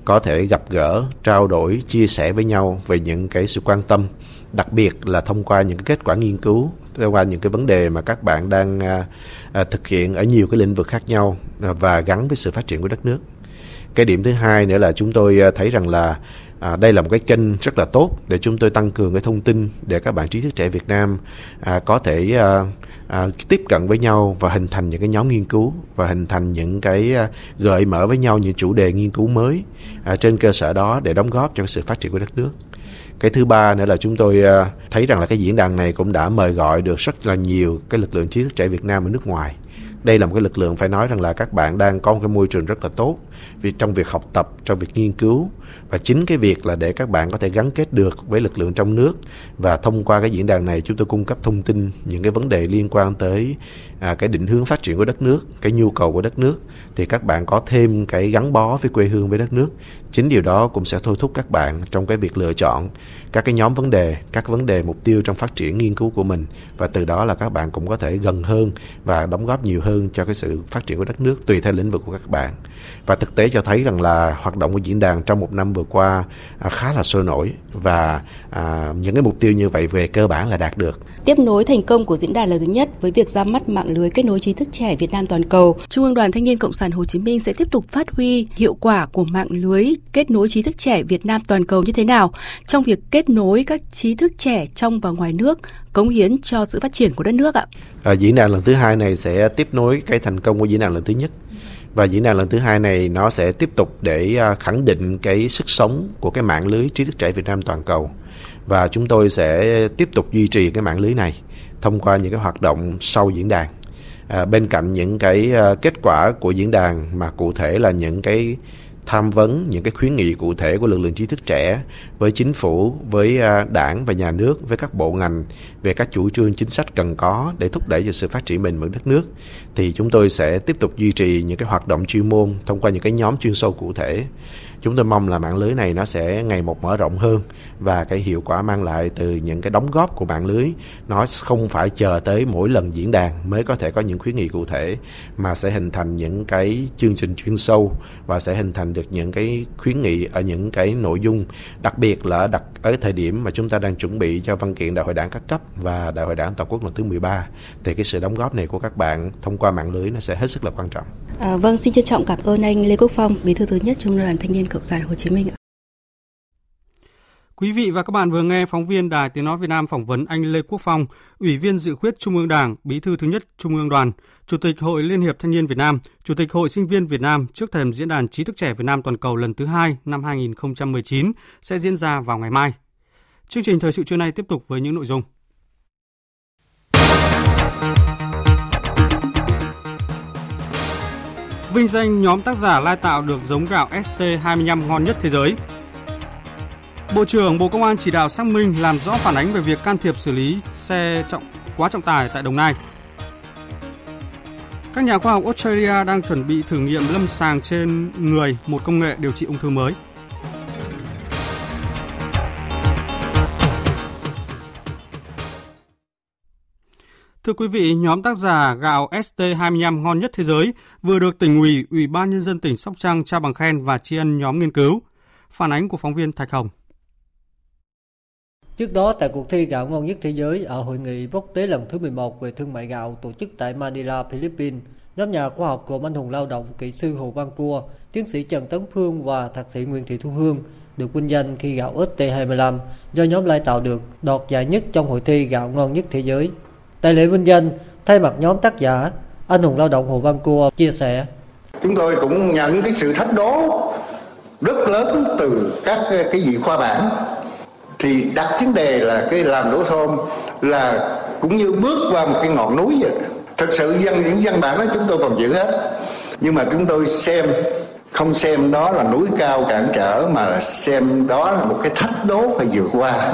có thể gặp gỡ, trao đổi, chia sẻ với nhau về những cái sự quan tâm, đặc biệt là thông qua những cái kết quả nghiên cứu, thông qua những cái vấn đề mà các bạn đang à, à thực hiện ở nhiều cái lĩnh vực khác nhau và gắn với sự phát triển của đất nước. Cái điểm thứ hai nữa là chúng tôi ờ, thấy rằng là À, đây là một cái kênh rất là tốt để chúng tôi tăng cường cái thông tin để các bạn trí thức trẻ Việt Nam à, có thể à, à, tiếp cận với nhau và hình thành những cái nhóm nghiên cứu và hình thành những cái à, gợi mở với nhau những chủ đề nghiên cứu mới à, trên cơ sở đó để đóng góp cho sự phát triển của đất nước. Cái thứ ba nữa là chúng tôi à, thấy rằng là cái diễn đàn này cũng đã mời gọi được rất là nhiều cái lực lượng trí thức trẻ Việt Nam ở nước ngoài đây là một cái lực lượng phải nói rằng là các bạn đang có một cái môi trường rất là tốt vì trong việc học tập trong việc nghiên cứu và chính cái việc là để các bạn có thể gắn kết được với lực lượng trong nước và thông qua cái diễn đàn này chúng tôi cung cấp thông tin những cái vấn đề liên quan tới à, cái định hướng phát triển của đất nước cái nhu cầu của đất nước thì các bạn có thêm cái gắn bó với quê hương với đất nước. Chính điều đó cũng sẽ thôi thúc các bạn trong cái việc lựa chọn các cái nhóm vấn đề các vấn đề mục tiêu trong phát triển nghiên cứu của mình và từ đó là các bạn cũng có thể gần hơn và đóng góp nhiều hơn cho cái sự phát triển của đất nước tùy theo lĩnh vực của các bạn. Và thực tế cho thấy rằng là hoạt động của diễn đàn trong một năm vừa qua à, khá là sôi nổi và à, những cái mục tiêu như vậy về cơ bản là đạt được. Tiếp nối thành công của diễn đàn lần thứ nhất với việc ra mắt mạng lưới kết nối trí thức trẻ Việt Nam toàn cầu. Trung ương Đoàn Thanh niên Cộng sản Hồ Chí Minh sẽ tiếp tục phát huy hiệu quả của mạng lưới kết nối trí thức trẻ Việt Nam toàn cầu như thế nào trong việc kết nối các trí thức trẻ trong và ngoài nước cống hiến cho sự phát triển của đất nước ạ? À, diễn đàn lần thứ hai này sẽ tiếp nối cái thành công của diễn đàn lần thứ nhất và diễn đàn lần thứ hai này nó sẽ tiếp tục để à, khẳng định cái sức sống của cái mạng lưới trí thức trẻ Việt Nam toàn cầu. Và chúng tôi sẽ tiếp tục duy trì cái mạng lưới này thông qua những cái hoạt động sau diễn đàn. À, bên cạnh những cái à, kết quả của diễn đàn mà cụ thể là những cái tham vấn những cái khuyến nghị cụ thể của lực lượng trí thức trẻ với chính phủ, với à, đảng và nhà nước, với các bộ ngành về các chủ trương chính sách cần có để thúc đẩy cho sự phát triển bền vững đất nước thì chúng tôi sẽ tiếp tục duy trì những cái hoạt động chuyên môn thông qua những cái nhóm chuyên sâu cụ thể chúng tôi mong là mạng lưới này nó sẽ ngày một mở rộng hơn và cái hiệu quả mang lại từ những cái đóng góp của mạng lưới, nó không phải chờ tới mỗi lần diễn đàn mới có thể có những khuyến nghị cụ thể, mà sẽ hình thành những cái chương trình chuyên sâu và sẽ hình thành được những cái khuyến nghị ở những cái nội dung, đặc biệt là đặt ở thời điểm mà chúng ta đang chuẩn bị cho văn kiện đại hội đảng các cấp và đại hội đảng toàn quốc lần thứ 13 thì cái sự đóng góp này của các bạn thông qua mạng lưới nó sẽ hết sức là quan trọng. À, vâng, xin trân trọng cảm ơn anh Lê Quốc Phong, bí thư thứ nhất Trung đoàn Thanh niên Cộng sản Hồ Chí Minh. Quý vị và các bạn vừa nghe phóng viên Đài Tiếng Nói Việt Nam phỏng vấn anh Lê Quốc Phong, Ủy viên dự khuyết Trung ương Đảng, Bí thư thứ nhất Trung ương Đoàn, Chủ tịch Hội Liên hiệp Thanh niên Việt Nam, Chủ tịch Hội Sinh viên Việt Nam trước thềm Diễn đàn Trí thức trẻ Việt Nam toàn cầu lần thứ hai năm 2019 sẽ diễn ra vào ngày mai. Chương trình thời sự trưa nay tiếp tục với những nội dung. Vinh danh, nhóm tác giả lai tạo được giống gạo ST25 ngon nhất thế giới. Bộ trưởng Bộ Công an chỉ đạo xác minh, làm rõ phản ánh về việc can thiệp xử lý xe trọng, quá trọng tải tại Đồng Nai. Các nhà khoa học Australia đang chuẩn bị thử nghiệm lâm sàng trên người, một công nghệ điều trị ung thư mới. Thưa quý vị, nhóm tác giả gạo ST25 ngon nhất thế giới vừa được tỉnh ủy, Ủy ban Nhân dân tỉnh Sóc Trăng trao bằng khen và tri ân nhóm nghiên cứu. Phản ánh của phóng viên Thạch Hồng. Trước đó, tại cuộc thi gạo ngon nhất thế giới ở hội nghị quốc tế lần thứ 11 về thương mại gạo tổ chức tại Manila, Philippines, nhóm nhà khoa học gồm anh hùng lao động kỹ sư Hồ Văn Cua, tiến sĩ Trần Tấn Phương và thạc sĩ Nguyễn Thị Thu Hương được vinh danh khi gạo ST25 do nhóm lai tạo được đoạt giải nhất trong hội thi gạo ngon nhất thế giới. Tại lễ vinh danh, thay mặt nhóm tác giả, anh hùng lao động Hồ Văn Cua chia sẻ. Chúng tôi cũng nhận cái sự thách đố rất lớn từ các cái vị khoa bản. Thì đặt vấn đề là cái làm đổ thôn là cũng như bước qua một cái ngọn núi vậy. Thực sự dân những văn bản đó chúng tôi còn giữ hết. Nhưng mà chúng tôi xem không xem đó là núi cao cản trở mà là xem đó là một cái thách đố phải vượt qua.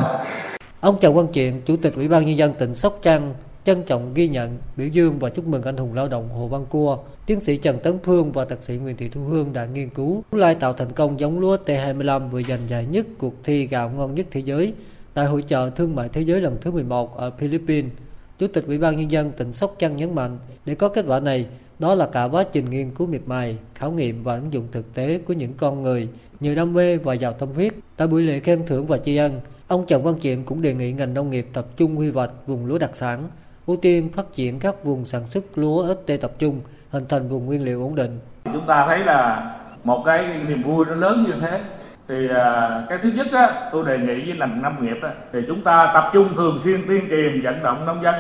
Ông Trần Quang Triện, Chủ tịch Ủy ban Nhân dân tỉnh Sóc Trăng, trân trọng ghi nhận, biểu dương và chúc mừng anh hùng lao động Hồ Văn Cua, tiến sĩ Trần Tấn Phương và thạc sĩ Nguyễn Thị Thu Hương đã nghiên cứu lai tạo thành công giống lúa T25 vừa giành giải nhất cuộc thi gạo ngon nhất thế giới tại hội chợ thương mại thế giới lần thứ 11 ở Philippines. Chủ tịch Ủy ban Nhân dân tỉnh Sóc Trăng nhấn mạnh, để có kết quả này, đó là cả quá trình nghiên cứu miệt mài, khảo nghiệm và ứng dụng thực tế của những con người, nhiều đam mê và giàu tâm huyết. Tại buổi lễ khen thưởng và tri ân, ông Trần Văn Triện cũng đề nghị ngành nông nghiệp tập trung quy hoạch vùng lúa đặc sản, ưu tiên phát triển các vùng sản xuất lúa ít tê tập trung, hình thành vùng nguyên liệu ổn định. Chúng ta thấy là một cái niềm vui nó lớn như thế thì à, cái thứ nhất á, tôi đề nghị với ngành nông nghiệp á, thì chúng ta tập trung thường xuyên tuyên truyền vận động nông dân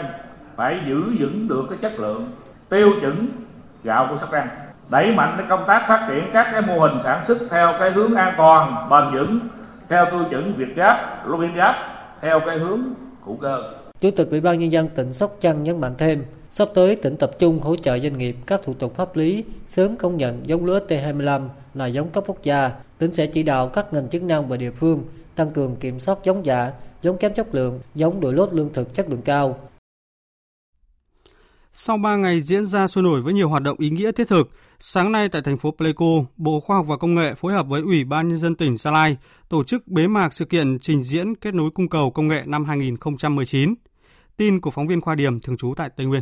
phải giữ vững được cái chất lượng tiêu chuẩn gạo của Sóc Trăng đẩy mạnh cái công tác phát triển các cái mô hình sản xuất theo cái hướng an toàn bền vững theo tiêu chuẩn Việt Gáp, Lô Viên Gáp theo cái hướng hữu cơ. Chủ tịch Ủy ban nhân dân tỉnh Sóc Trăng nhấn mạnh thêm, sắp tới tỉnh tập trung hỗ trợ doanh nghiệp các thủ tục pháp lý sớm công nhận giống lúa T25 là giống cấp quốc gia. Tỉnh sẽ chỉ đạo các ngành chức năng và địa phương tăng cường kiểm soát giống giả, giống kém chất lượng, giống đổi lốt lương thực chất lượng cao, sau 3 ngày diễn ra sôi nổi với nhiều hoạt động ý nghĩa thiết thực, sáng nay tại thành phố Pleiku, Bộ Khoa học và Công nghệ phối hợp với Ủy ban Nhân dân tỉnh Gia Lai tổ chức bế mạc sự kiện trình diễn kết nối cung cầu công nghệ năm 2019. Tin của phóng viên Khoa Điểm thường trú tại Tây Nguyên.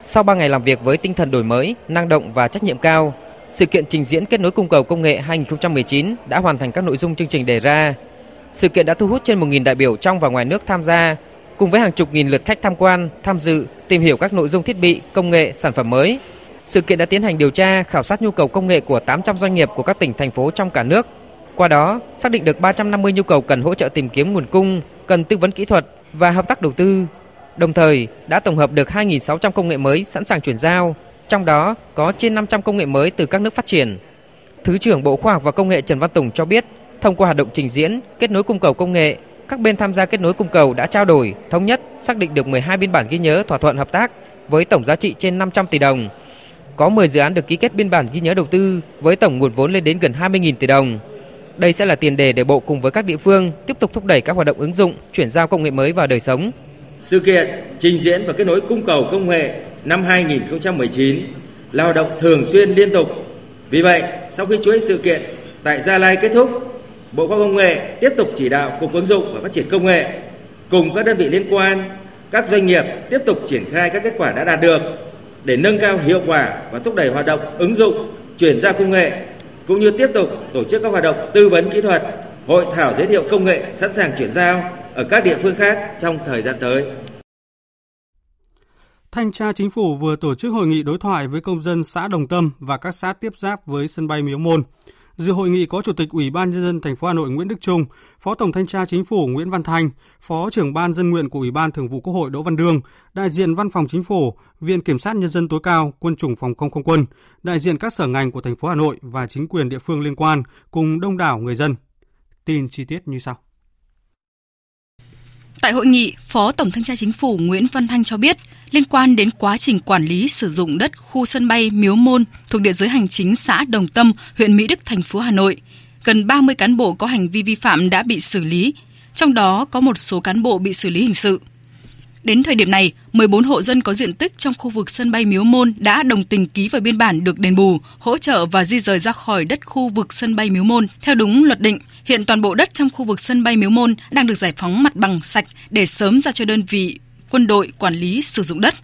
Sau 3 ngày làm việc với tinh thần đổi mới, năng động và trách nhiệm cao, sự kiện trình diễn kết nối cung cầu công nghệ 2019 đã hoàn thành các nội dung chương trình đề ra. Sự kiện đã thu hút trên 1.000 đại biểu trong và ngoài nước tham gia, cùng với hàng chục nghìn lượt khách tham quan, tham dự, tìm hiểu các nội dung thiết bị, công nghệ, sản phẩm mới. Sự kiện đã tiến hành điều tra, khảo sát nhu cầu công nghệ của 800 doanh nghiệp của các tỉnh thành phố trong cả nước. Qua đó, xác định được 350 nhu cầu cần hỗ trợ tìm kiếm nguồn cung, cần tư vấn kỹ thuật và hợp tác đầu tư. Đồng thời, đã tổng hợp được 2.600 công nghệ mới sẵn sàng chuyển giao, trong đó có trên 500 công nghệ mới từ các nước phát triển. Thứ trưởng Bộ Khoa học và Công nghệ Trần Văn Tùng cho biết, thông qua hoạt động trình diễn, kết nối cung cầu công nghệ, các bên tham gia kết nối cung cầu đã trao đổi, thống nhất, xác định được 12 biên bản ghi nhớ thỏa thuận hợp tác với tổng giá trị trên 500 tỷ đồng. Có 10 dự án được ký kết biên bản ghi nhớ đầu tư với tổng nguồn vốn lên đến gần 20.000 tỷ đồng. Đây sẽ là tiền đề để Bộ cùng với các địa phương tiếp tục thúc đẩy các hoạt động ứng dụng, chuyển giao công nghệ mới vào đời sống. Sự kiện trình diễn và kết nối cung cầu công nghệ năm 2019 là hoạt động thường xuyên liên tục. Vì vậy, sau khi chuỗi sự kiện tại Gia Lai kết thúc, Bộ Khoa Công nghệ tiếp tục chỉ đạo Cục ứng dụng và phát triển công nghệ cùng các đơn vị liên quan, các doanh nghiệp tiếp tục triển khai các kết quả đã đạt được để nâng cao hiệu quả và thúc đẩy hoạt động ứng dụng, chuyển giao công nghệ cũng như tiếp tục tổ chức các hoạt động tư vấn kỹ thuật, hội thảo giới thiệu công nghệ sẵn sàng chuyển giao ở các địa phương khác trong thời gian tới. Thanh tra Chính phủ vừa tổ chức hội nghị đối thoại với công dân xã Đồng Tâm và các xã tiếp giáp với sân bay Miếu Môn. Dự hội nghị có Chủ tịch Ủy ban nhân dân thành phố Hà Nội Nguyễn Đức Trung, Phó Tổng thanh tra Chính phủ Nguyễn Văn Thanh, Phó trưởng ban dân nguyện của Ủy ban Thường vụ Quốc hội Đỗ Văn Đương, đại diện Văn phòng Chính phủ, Viện Kiểm sát nhân dân tối cao, Quân chủng phòng không không quân, đại diện các sở ngành của thành phố Hà Nội và chính quyền địa phương liên quan cùng đông đảo người dân. Tin chi tiết như sau. Tại hội nghị, Phó Tổng thanh tra Chính phủ Nguyễn Văn Thanh cho biết, liên quan đến quá trình quản lý sử dụng đất khu sân bay Miếu Môn thuộc địa giới hành chính xã Đồng Tâm, huyện Mỹ Đức, thành phố Hà Nội, gần 30 cán bộ có hành vi vi phạm đã bị xử lý, trong đó có một số cán bộ bị xử lý hình sự. Đến thời điểm này, 14 hộ dân có diện tích trong khu vực sân bay Miếu Môn đã đồng tình ký vào biên bản được đền bù, hỗ trợ và di rời ra khỏi đất khu vực sân bay Miếu Môn theo đúng luật định. Hiện toàn bộ đất trong khu vực sân bay Miếu Môn đang được giải phóng mặt bằng sạch để sớm ra cho đơn vị quân đội quản lý sử dụng đất.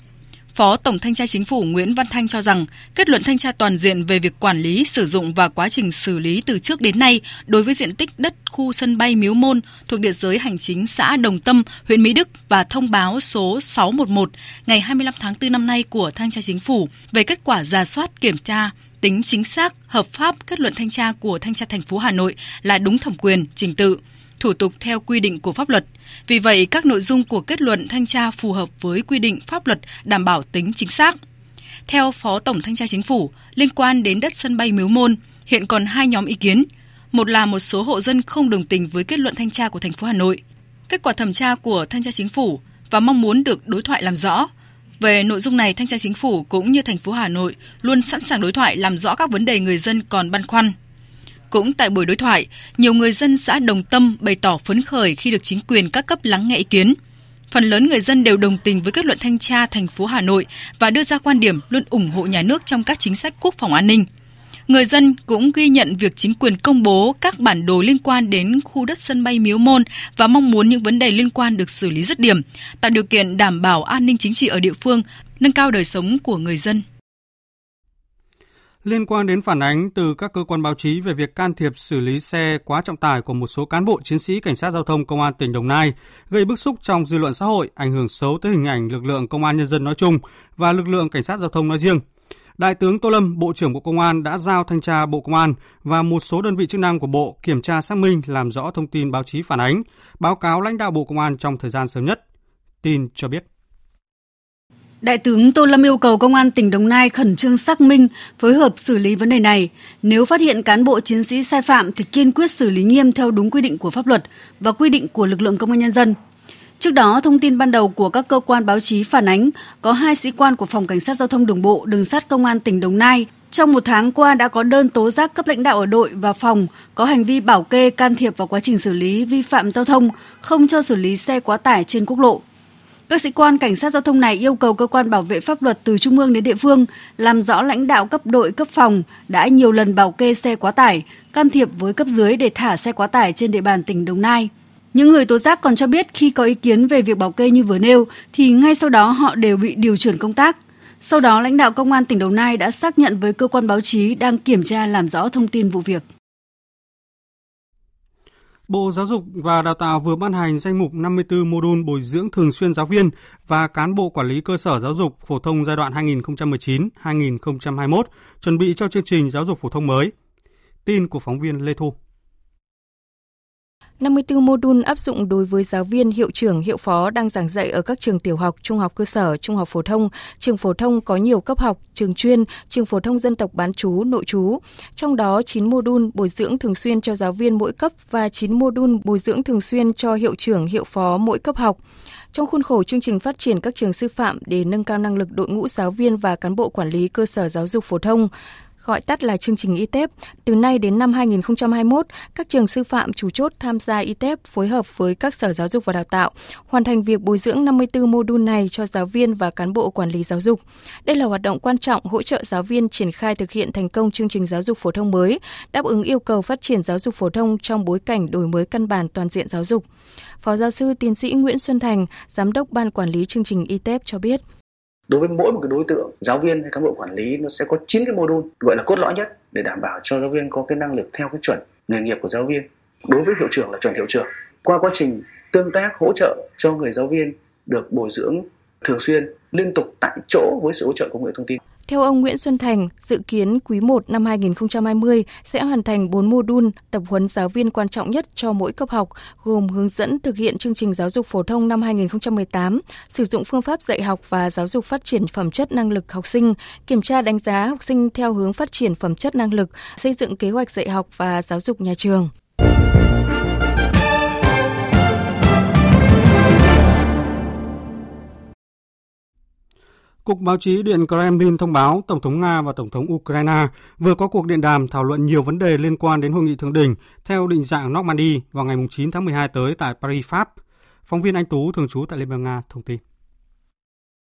Phó Tổng Thanh tra Chính phủ Nguyễn Văn Thanh cho rằng, kết luận thanh tra toàn diện về việc quản lý, sử dụng và quá trình xử lý từ trước đến nay đối với diện tích đất khu sân bay Miếu Môn thuộc địa giới hành chính xã Đồng Tâm, huyện Mỹ Đức và thông báo số 611 ngày 25 tháng 4 năm nay của Thanh tra Chính phủ về kết quả ra soát kiểm tra tính chính xác, hợp pháp kết luận thanh tra của Thanh tra thành phố Hà Nội là đúng thẩm quyền, trình tự, thủ tục theo quy định của pháp luật. Vì vậy, các nội dung của kết luận thanh tra phù hợp với quy định pháp luật đảm bảo tính chính xác. Theo Phó Tổng Thanh tra Chính phủ, liên quan đến đất sân bay Miếu Môn, hiện còn hai nhóm ý kiến. Một là một số hộ dân không đồng tình với kết luận thanh tra của thành phố Hà Nội. Kết quả thẩm tra của Thanh tra Chính phủ và mong muốn được đối thoại làm rõ. Về nội dung này, Thanh tra Chính phủ cũng như thành phố Hà Nội luôn sẵn sàng đối thoại làm rõ các vấn đề người dân còn băn khoăn. Cũng tại buổi đối thoại, nhiều người dân xã Đồng Tâm bày tỏ phấn khởi khi được chính quyền các cấp lắng nghe ý kiến. Phần lớn người dân đều đồng tình với kết luận thanh tra thành phố Hà Nội và đưa ra quan điểm luôn ủng hộ nhà nước trong các chính sách quốc phòng an ninh. Người dân cũng ghi nhận việc chính quyền công bố các bản đồ liên quan đến khu đất sân bay Miếu Môn và mong muốn những vấn đề liên quan được xử lý dứt điểm, tạo điều kiện đảm bảo an ninh chính trị ở địa phương, nâng cao đời sống của người dân. Liên quan đến phản ánh từ các cơ quan báo chí về việc can thiệp xử lý xe quá trọng tải của một số cán bộ chiến sĩ cảnh sát giao thông công an tỉnh Đồng Nai, gây bức xúc trong dư luận xã hội, ảnh hưởng xấu tới hình ảnh lực lượng công an nhân dân nói chung và lực lượng cảnh sát giao thông nói riêng. Đại tướng Tô Lâm, Bộ trưởng Bộ Công an đã giao thanh tra Bộ Công an và một số đơn vị chức năng của Bộ kiểm tra xác minh làm rõ thông tin báo chí phản ánh, báo cáo lãnh đạo Bộ Công an trong thời gian sớm nhất. Tin cho biết. Đại tướng Tô Lâm yêu cầu Công an tỉnh Đồng Nai khẩn trương xác minh, phối hợp xử lý vấn đề này. Nếu phát hiện cán bộ chiến sĩ sai phạm thì kiên quyết xử lý nghiêm theo đúng quy định của pháp luật và quy định của lực lượng công an nhân dân. Trước đó, thông tin ban đầu của các cơ quan báo chí phản ánh có hai sĩ quan của Phòng Cảnh sát Giao thông Đường bộ Đường sát Công an tỉnh Đồng Nai trong một tháng qua đã có đơn tố giác cấp lãnh đạo ở đội và phòng có hành vi bảo kê can thiệp vào quá trình xử lý vi phạm giao thông, không cho xử lý xe quá tải trên quốc lộ. Các sĩ quan cảnh sát giao thông này yêu cầu cơ quan bảo vệ pháp luật từ trung ương đến địa phương làm rõ lãnh đạo cấp đội cấp phòng đã nhiều lần bảo kê xe quá tải, can thiệp với cấp dưới để thả xe quá tải trên địa bàn tỉnh Đồng Nai. Những người tố giác còn cho biết khi có ý kiến về việc bảo kê như vừa nêu thì ngay sau đó họ đều bị điều chuyển công tác. Sau đó, lãnh đạo công an tỉnh Đồng Nai đã xác nhận với cơ quan báo chí đang kiểm tra làm rõ thông tin vụ việc. Bộ Giáo dục và Đào tạo vừa ban hành danh mục 54 mô đun bồi dưỡng thường xuyên giáo viên và cán bộ quản lý cơ sở giáo dục phổ thông giai đoạn 2019-2021, chuẩn bị cho chương trình giáo dục phổ thông mới. Tin của phóng viên Lê Thu. 54 mô đun áp dụng đối với giáo viên, hiệu trưởng, hiệu phó đang giảng dạy ở các trường tiểu học, trung học cơ sở, trung học phổ thông, trường phổ thông có nhiều cấp học, trường chuyên, trường phổ thông dân tộc bán chú, nội chú. Trong đó 9 mô đun bồi dưỡng thường xuyên cho giáo viên mỗi cấp và 9 mô đun bồi dưỡng thường xuyên cho hiệu trưởng, hiệu phó mỗi cấp học trong khuôn khổ chương trình phát triển các trường sư phạm để nâng cao năng lực đội ngũ giáo viên và cán bộ quản lý cơ sở giáo dục phổ thông gọi tắt là chương trình ITEP. Từ nay đến năm 2021, các trường sư phạm chủ chốt tham gia ITEP phối hợp với các sở giáo dục và đào tạo, hoàn thành việc bồi dưỡng 54 mô đun này cho giáo viên và cán bộ quản lý giáo dục. Đây là hoạt động quan trọng hỗ trợ giáo viên triển khai thực hiện thành công chương trình giáo dục phổ thông mới, đáp ứng yêu cầu phát triển giáo dục phổ thông trong bối cảnh đổi mới căn bản toàn diện giáo dục. Phó giáo sư tiến sĩ Nguyễn Xuân Thành, giám đốc ban quản lý chương trình ITEP cho biết đối với mỗi một cái đối tượng, giáo viên hay cán bộ quản lý, nó sẽ có 9 cái mô đun, gọi là cốt lõi nhất, để đảm bảo cho giáo viên có cái năng lực theo cái chuẩn nghề nghiệp của giáo viên. Đối với hiệu trưởng là chuẩn hiệu trưởng. Qua quá trình tương tác, hỗ trợ cho người giáo viên được bồi dưỡng thường xuyên, liên tục tại chỗ với sự hỗ trợ công nghệ thông tin theo ông Nguyễn Xuân Thành, dự kiến quý 1 năm 2020 sẽ hoàn thành 4 mô đun tập huấn giáo viên quan trọng nhất cho mỗi cấp học, gồm hướng dẫn thực hiện chương trình giáo dục phổ thông năm 2018, sử dụng phương pháp dạy học và giáo dục phát triển phẩm chất năng lực học sinh, kiểm tra đánh giá học sinh theo hướng phát triển phẩm chất năng lực, xây dựng kế hoạch dạy học và giáo dục nhà trường. Cục Báo chí Điện Kremlin thông báo Tổng thống Nga và Tổng thống Ukraine vừa có cuộc điện đàm thảo luận nhiều vấn đề liên quan đến hội nghị thượng đỉnh theo định dạng Normandy vào ngày 9 tháng 12 tới tại Paris, Pháp. Phóng viên Anh Tú thường trú tại Liên bang Nga thông tin.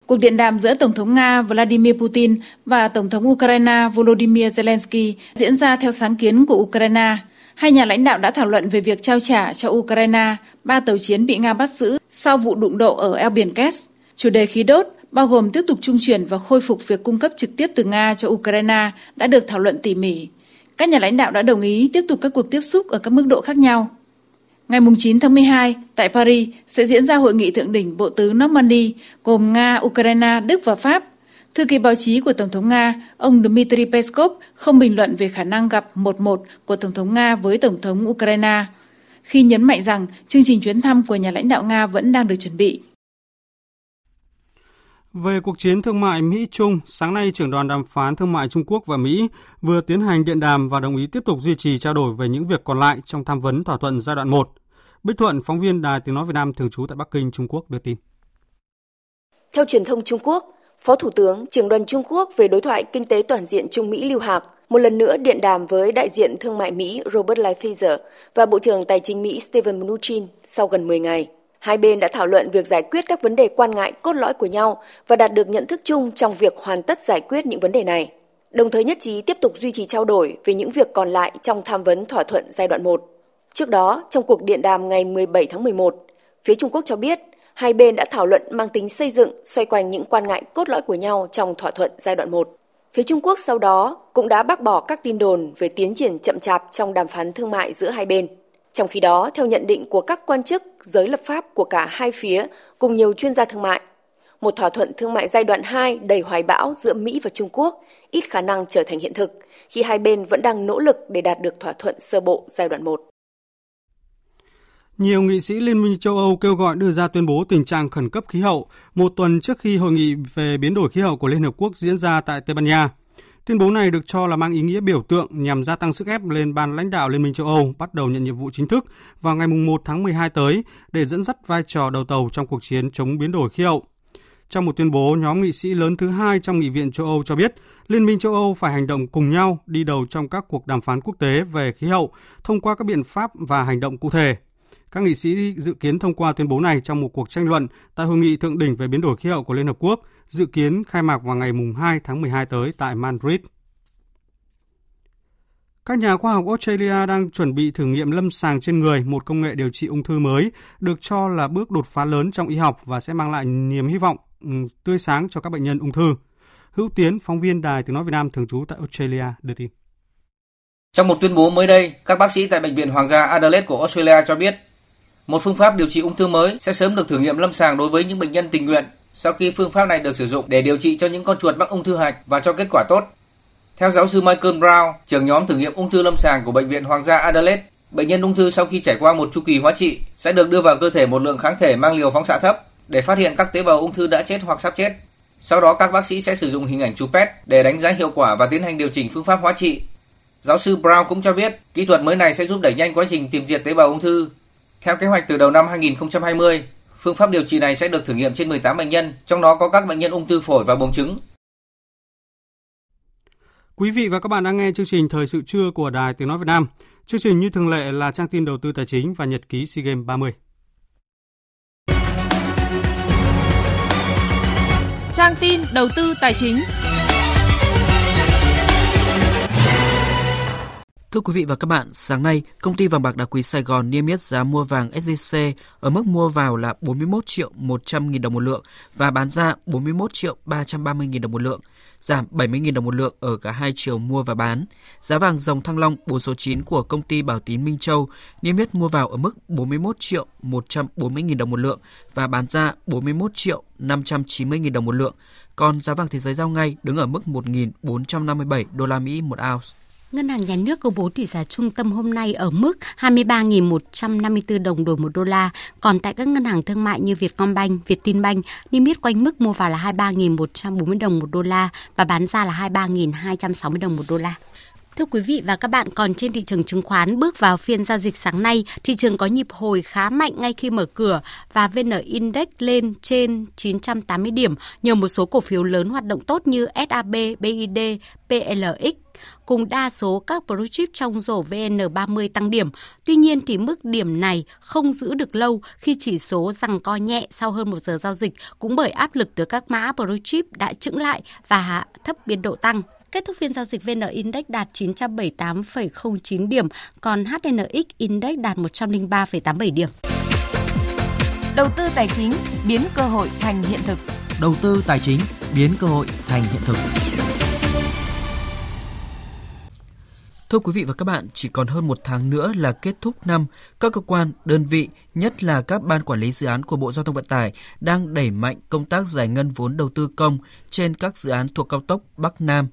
Cuộc điện đàm giữa Tổng thống Nga Vladimir Putin và Tổng thống Ukraine Volodymyr Zelensky diễn ra theo sáng kiến của Ukraine. Hai nhà lãnh đạo đã thảo luận về việc trao trả cho Ukraine ba tàu chiến bị Nga bắt giữ sau vụ đụng độ ở eo biển Kess, Chủ đề khí đốt bao gồm tiếp tục trung chuyển và khôi phục việc cung cấp trực tiếp từ Nga cho Ukraine đã được thảo luận tỉ mỉ. Các nhà lãnh đạo đã đồng ý tiếp tục các cuộc tiếp xúc ở các mức độ khác nhau. Ngày 9 tháng 12, tại Paris sẽ diễn ra hội nghị thượng đỉnh Bộ tứ Normandy gồm Nga, Ukraine, Đức và Pháp. Thư ký báo chí của Tổng thống Nga, ông Dmitry Peskov không bình luận về khả năng gặp một một của Tổng thống Nga với Tổng thống Ukraine, khi nhấn mạnh rằng chương trình chuyến thăm của nhà lãnh đạo Nga vẫn đang được chuẩn bị. Về cuộc chiến thương mại Mỹ-Trung, sáng nay trưởng đoàn đàm phán thương mại Trung Quốc và Mỹ vừa tiến hành điện đàm và đồng ý tiếp tục duy trì trao đổi về những việc còn lại trong tham vấn thỏa thuận giai đoạn 1. Bích Thuận, phóng viên Đài Tiếng Nói Việt Nam thường trú tại Bắc Kinh, Trung Quốc đưa tin. Theo truyền thông Trung Quốc, Phó Thủ tướng, trưởng đoàn Trung Quốc về đối thoại kinh tế toàn diện Trung Mỹ Lưu Hạc một lần nữa điện đàm với đại diện thương mại Mỹ Robert Lighthizer và Bộ trưởng Tài chính Mỹ Steven Mnuchin sau gần 10 ngày. Hai bên đã thảo luận việc giải quyết các vấn đề quan ngại cốt lõi của nhau và đạt được nhận thức chung trong việc hoàn tất giải quyết những vấn đề này. Đồng thời nhất trí tiếp tục duy trì trao đổi về những việc còn lại trong tham vấn thỏa thuận giai đoạn 1. Trước đó, trong cuộc điện đàm ngày 17 tháng 11, phía Trung Quốc cho biết hai bên đã thảo luận mang tính xây dựng xoay quanh những quan ngại cốt lõi của nhau trong thỏa thuận giai đoạn 1. Phía Trung Quốc sau đó cũng đã bác bỏ các tin đồn về tiến triển chậm chạp trong đàm phán thương mại giữa hai bên. Trong khi đó, theo nhận định của các quan chức giới lập pháp của cả hai phía cùng nhiều chuyên gia thương mại, một thỏa thuận thương mại giai đoạn 2 đầy hoài bão giữa Mỹ và Trung Quốc ít khả năng trở thành hiện thực khi hai bên vẫn đang nỗ lực để đạt được thỏa thuận sơ bộ giai đoạn 1. Nhiều nghị sĩ Liên minh châu Âu kêu gọi đưa ra tuyên bố tình trạng khẩn cấp khí hậu một tuần trước khi hội nghị về biến đổi khí hậu của Liên Hợp Quốc diễn ra tại Tây Ban Nha. Tuyên bố này được cho là mang ý nghĩa biểu tượng nhằm gia tăng sức ép lên ban lãnh đạo Liên minh châu Âu bắt đầu nhận nhiệm vụ chính thức vào ngày 1 tháng 12 tới để dẫn dắt vai trò đầu tàu trong cuộc chiến chống biến đổi khí hậu. Trong một tuyên bố, nhóm nghị sĩ lớn thứ hai trong Nghị viện châu Âu cho biết Liên minh châu Âu phải hành động cùng nhau đi đầu trong các cuộc đàm phán quốc tế về khí hậu thông qua các biện pháp và hành động cụ thể các nghị sĩ dự kiến thông qua tuyên bố này trong một cuộc tranh luận tại hội nghị thượng đỉnh về biến đổi khí hậu của Liên Hợp Quốc, dự kiến khai mạc vào ngày 2 tháng 12 tới tại Madrid. Các nhà khoa học Australia đang chuẩn bị thử nghiệm lâm sàng trên người một công nghệ điều trị ung thư mới được cho là bước đột phá lớn trong y học và sẽ mang lại niềm hy vọng ừ, tươi sáng cho các bệnh nhân ung thư. Hữu Tiến, phóng viên Đài Tiếng Nói Việt Nam thường trú tại Australia đưa tin. Trong một tuyên bố mới đây, các bác sĩ tại Bệnh viện Hoàng gia Adelaide của Australia cho biết một phương pháp điều trị ung thư mới sẽ sớm được thử nghiệm lâm sàng đối với những bệnh nhân tình nguyện sau khi phương pháp này được sử dụng để điều trị cho những con chuột mắc ung thư hạch và cho kết quả tốt. Theo giáo sư Michael Brown, trưởng nhóm thử nghiệm ung thư lâm sàng của bệnh viện Hoàng gia Adelaide, bệnh nhân ung thư sau khi trải qua một chu kỳ hóa trị sẽ được đưa vào cơ thể một lượng kháng thể mang liều phóng xạ thấp để phát hiện các tế bào ung thư đã chết hoặc sắp chết. Sau đó các bác sĩ sẽ sử dụng hình ảnh chụp PET để đánh giá hiệu quả và tiến hành điều chỉnh phương pháp hóa trị. Giáo sư Brown cũng cho biết, kỹ thuật mới này sẽ giúp đẩy nhanh quá trình tìm diệt tế bào ung thư theo kế hoạch từ đầu năm 2020, phương pháp điều trị này sẽ được thử nghiệm trên 18 bệnh nhân, trong đó có các bệnh nhân ung thư phổi và buồng trứng. Quý vị và các bạn đang nghe chương trình Thời sự trưa của Đài Tiếng Nói Việt Nam. Chương trình như thường lệ là trang tin đầu tư tài chính và nhật ký SEA Games 30. Trang tin đầu tư tài chính. Thưa quý vị và các bạn, sáng nay, công ty vàng bạc đá quý Sài Gòn niêm yết giá mua vàng SJC ở mức mua vào là 41 triệu 100 nghìn đồng một lượng và bán ra 41 triệu 330 nghìn đồng một lượng, giảm 70 nghìn đồng một lượng ở cả hai chiều mua và bán. Giá vàng dòng thăng long 4 số 9 của công ty Bảo Tín Minh Châu niêm yết mua vào ở mức 41 triệu 140 nghìn đồng một lượng và bán ra 41 triệu 590 nghìn đồng một lượng. Còn giá vàng thế giới giao ngay đứng ở mức 1.457 đô la Mỹ một ounce. Ngân hàng Nhà nước công bố tỷ giá trung tâm hôm nay ở mức 23.154 đồng đổi một đô la, còn tại các ngân hàng thương mại như Vietcombank, Vietinbank niêm yết quanh mức mua vào là 23.140 đồng một đô la và bán ra là 23.260 đồng một đô la. Thưa quý vị và các bạn, còn trên thị trường chứng khoán bước vào phiên giao dịch sáng nay, thị trường có nhịp hồi khá mạnh ngay khi mở cửa và VN Index lên trên 980 điểm nhờ một số cổ phiếu lớn hoạt động tốt như SAB, BID, PLX cùng đa số các blue chip trong rổ VN30 tăng điểm. Tuy nhiên thì mức điểm này không giữ được lâu khi chỉ số rằng co nhẹ sau hơn một giờ giao dịch cũng bởi áp lực từ các mã blue chip đã chững lại và hạ thấp biên độ tăng. Kết thúc phiên giao dịch VN Index đạt 978,09 điểm, còn HNX Index đạt 103,87 điểm. Đầu tư tài chính biến cơ hội thành hiện thực. Đầu tư tài chính biến cơ hội thành hiện thực. Thưa quý vị và các bạn, chỉ còn hơn một tháng nữa là kết thúc năm, các cơ quan, đơn vị, nhất là các ban quản lý dự án của Bộ Giao thông Vận tải đang đẩy mạnh công tác giải ngân vốn đầu tư công trên các dự án thuộc cao tốc Bắc Nam.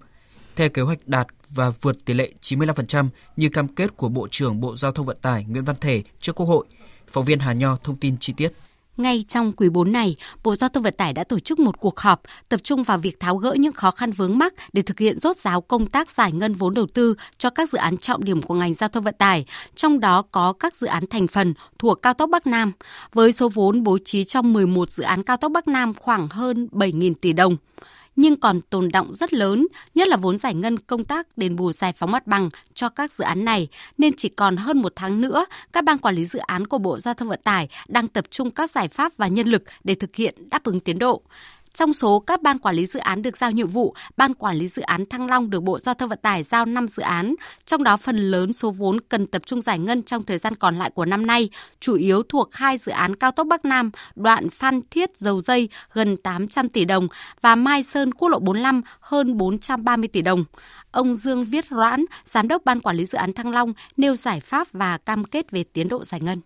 Theo kế hoạch đạt và vượt tỷ lệ 95% như cam kết của Bộ trưởng Bộ Giao thông Vận tải Nguyễn Văn Thể trước Quốc hội. Phóng viên Hà Nho thông tin chi tiết. Ngay trong quý 4 này, Bộ Giao thông Vận tải đã tổ chức một cuộc họp tập trung vào việc tháo gỡ những khó khăn vướng mắc để thực hiện rốt ráo công tác giải ngân vốn đầu tư cho các dự án trọng điểm của ngành giao thông vận tải, trong đó có các dự án thành phần thuộc cao tốc Bắc Nam, với số vốn bố trí trong 11 dự án cao tốc Bắc Nam khoảng hơn 7.000 tỷ đồng nhưng còn tồn động rất lớn, nhất là vốn giải ngân công tác đền bù giải phóng mặt bằng cho các dự án này, nên chỉ còn hơn một tháng nữa, các ban quản lý dự án của Bộ Giao thông Vận tải đang tập trung các giải pháp và nhân lực để thực hiện đáp ứng tiến độ. Trong số các ban quản lý dự án được giao nhiệm vụ, ban quản lý dự án Thăng Long được Bộ Giao thông Vận tải giao 5 dự án, trong đó phần lớn số vốn cần tập trung giải ngân trong thời gian còn lại của năm nay, chủ yếu thuộc hai dự án cao tốc Bắc Nam, đoạn Phan Thiết Dầu Dây gần 800 tỷ đồng và Mai Sơn Quốc lộ 45 hơn 430 tỷ đồng. Ông Dương Viết Roãn, Giám đốc Ban Quản lý Dự án Thăng Long, nêu giải pháp và cam kết về tiến độ giải ngân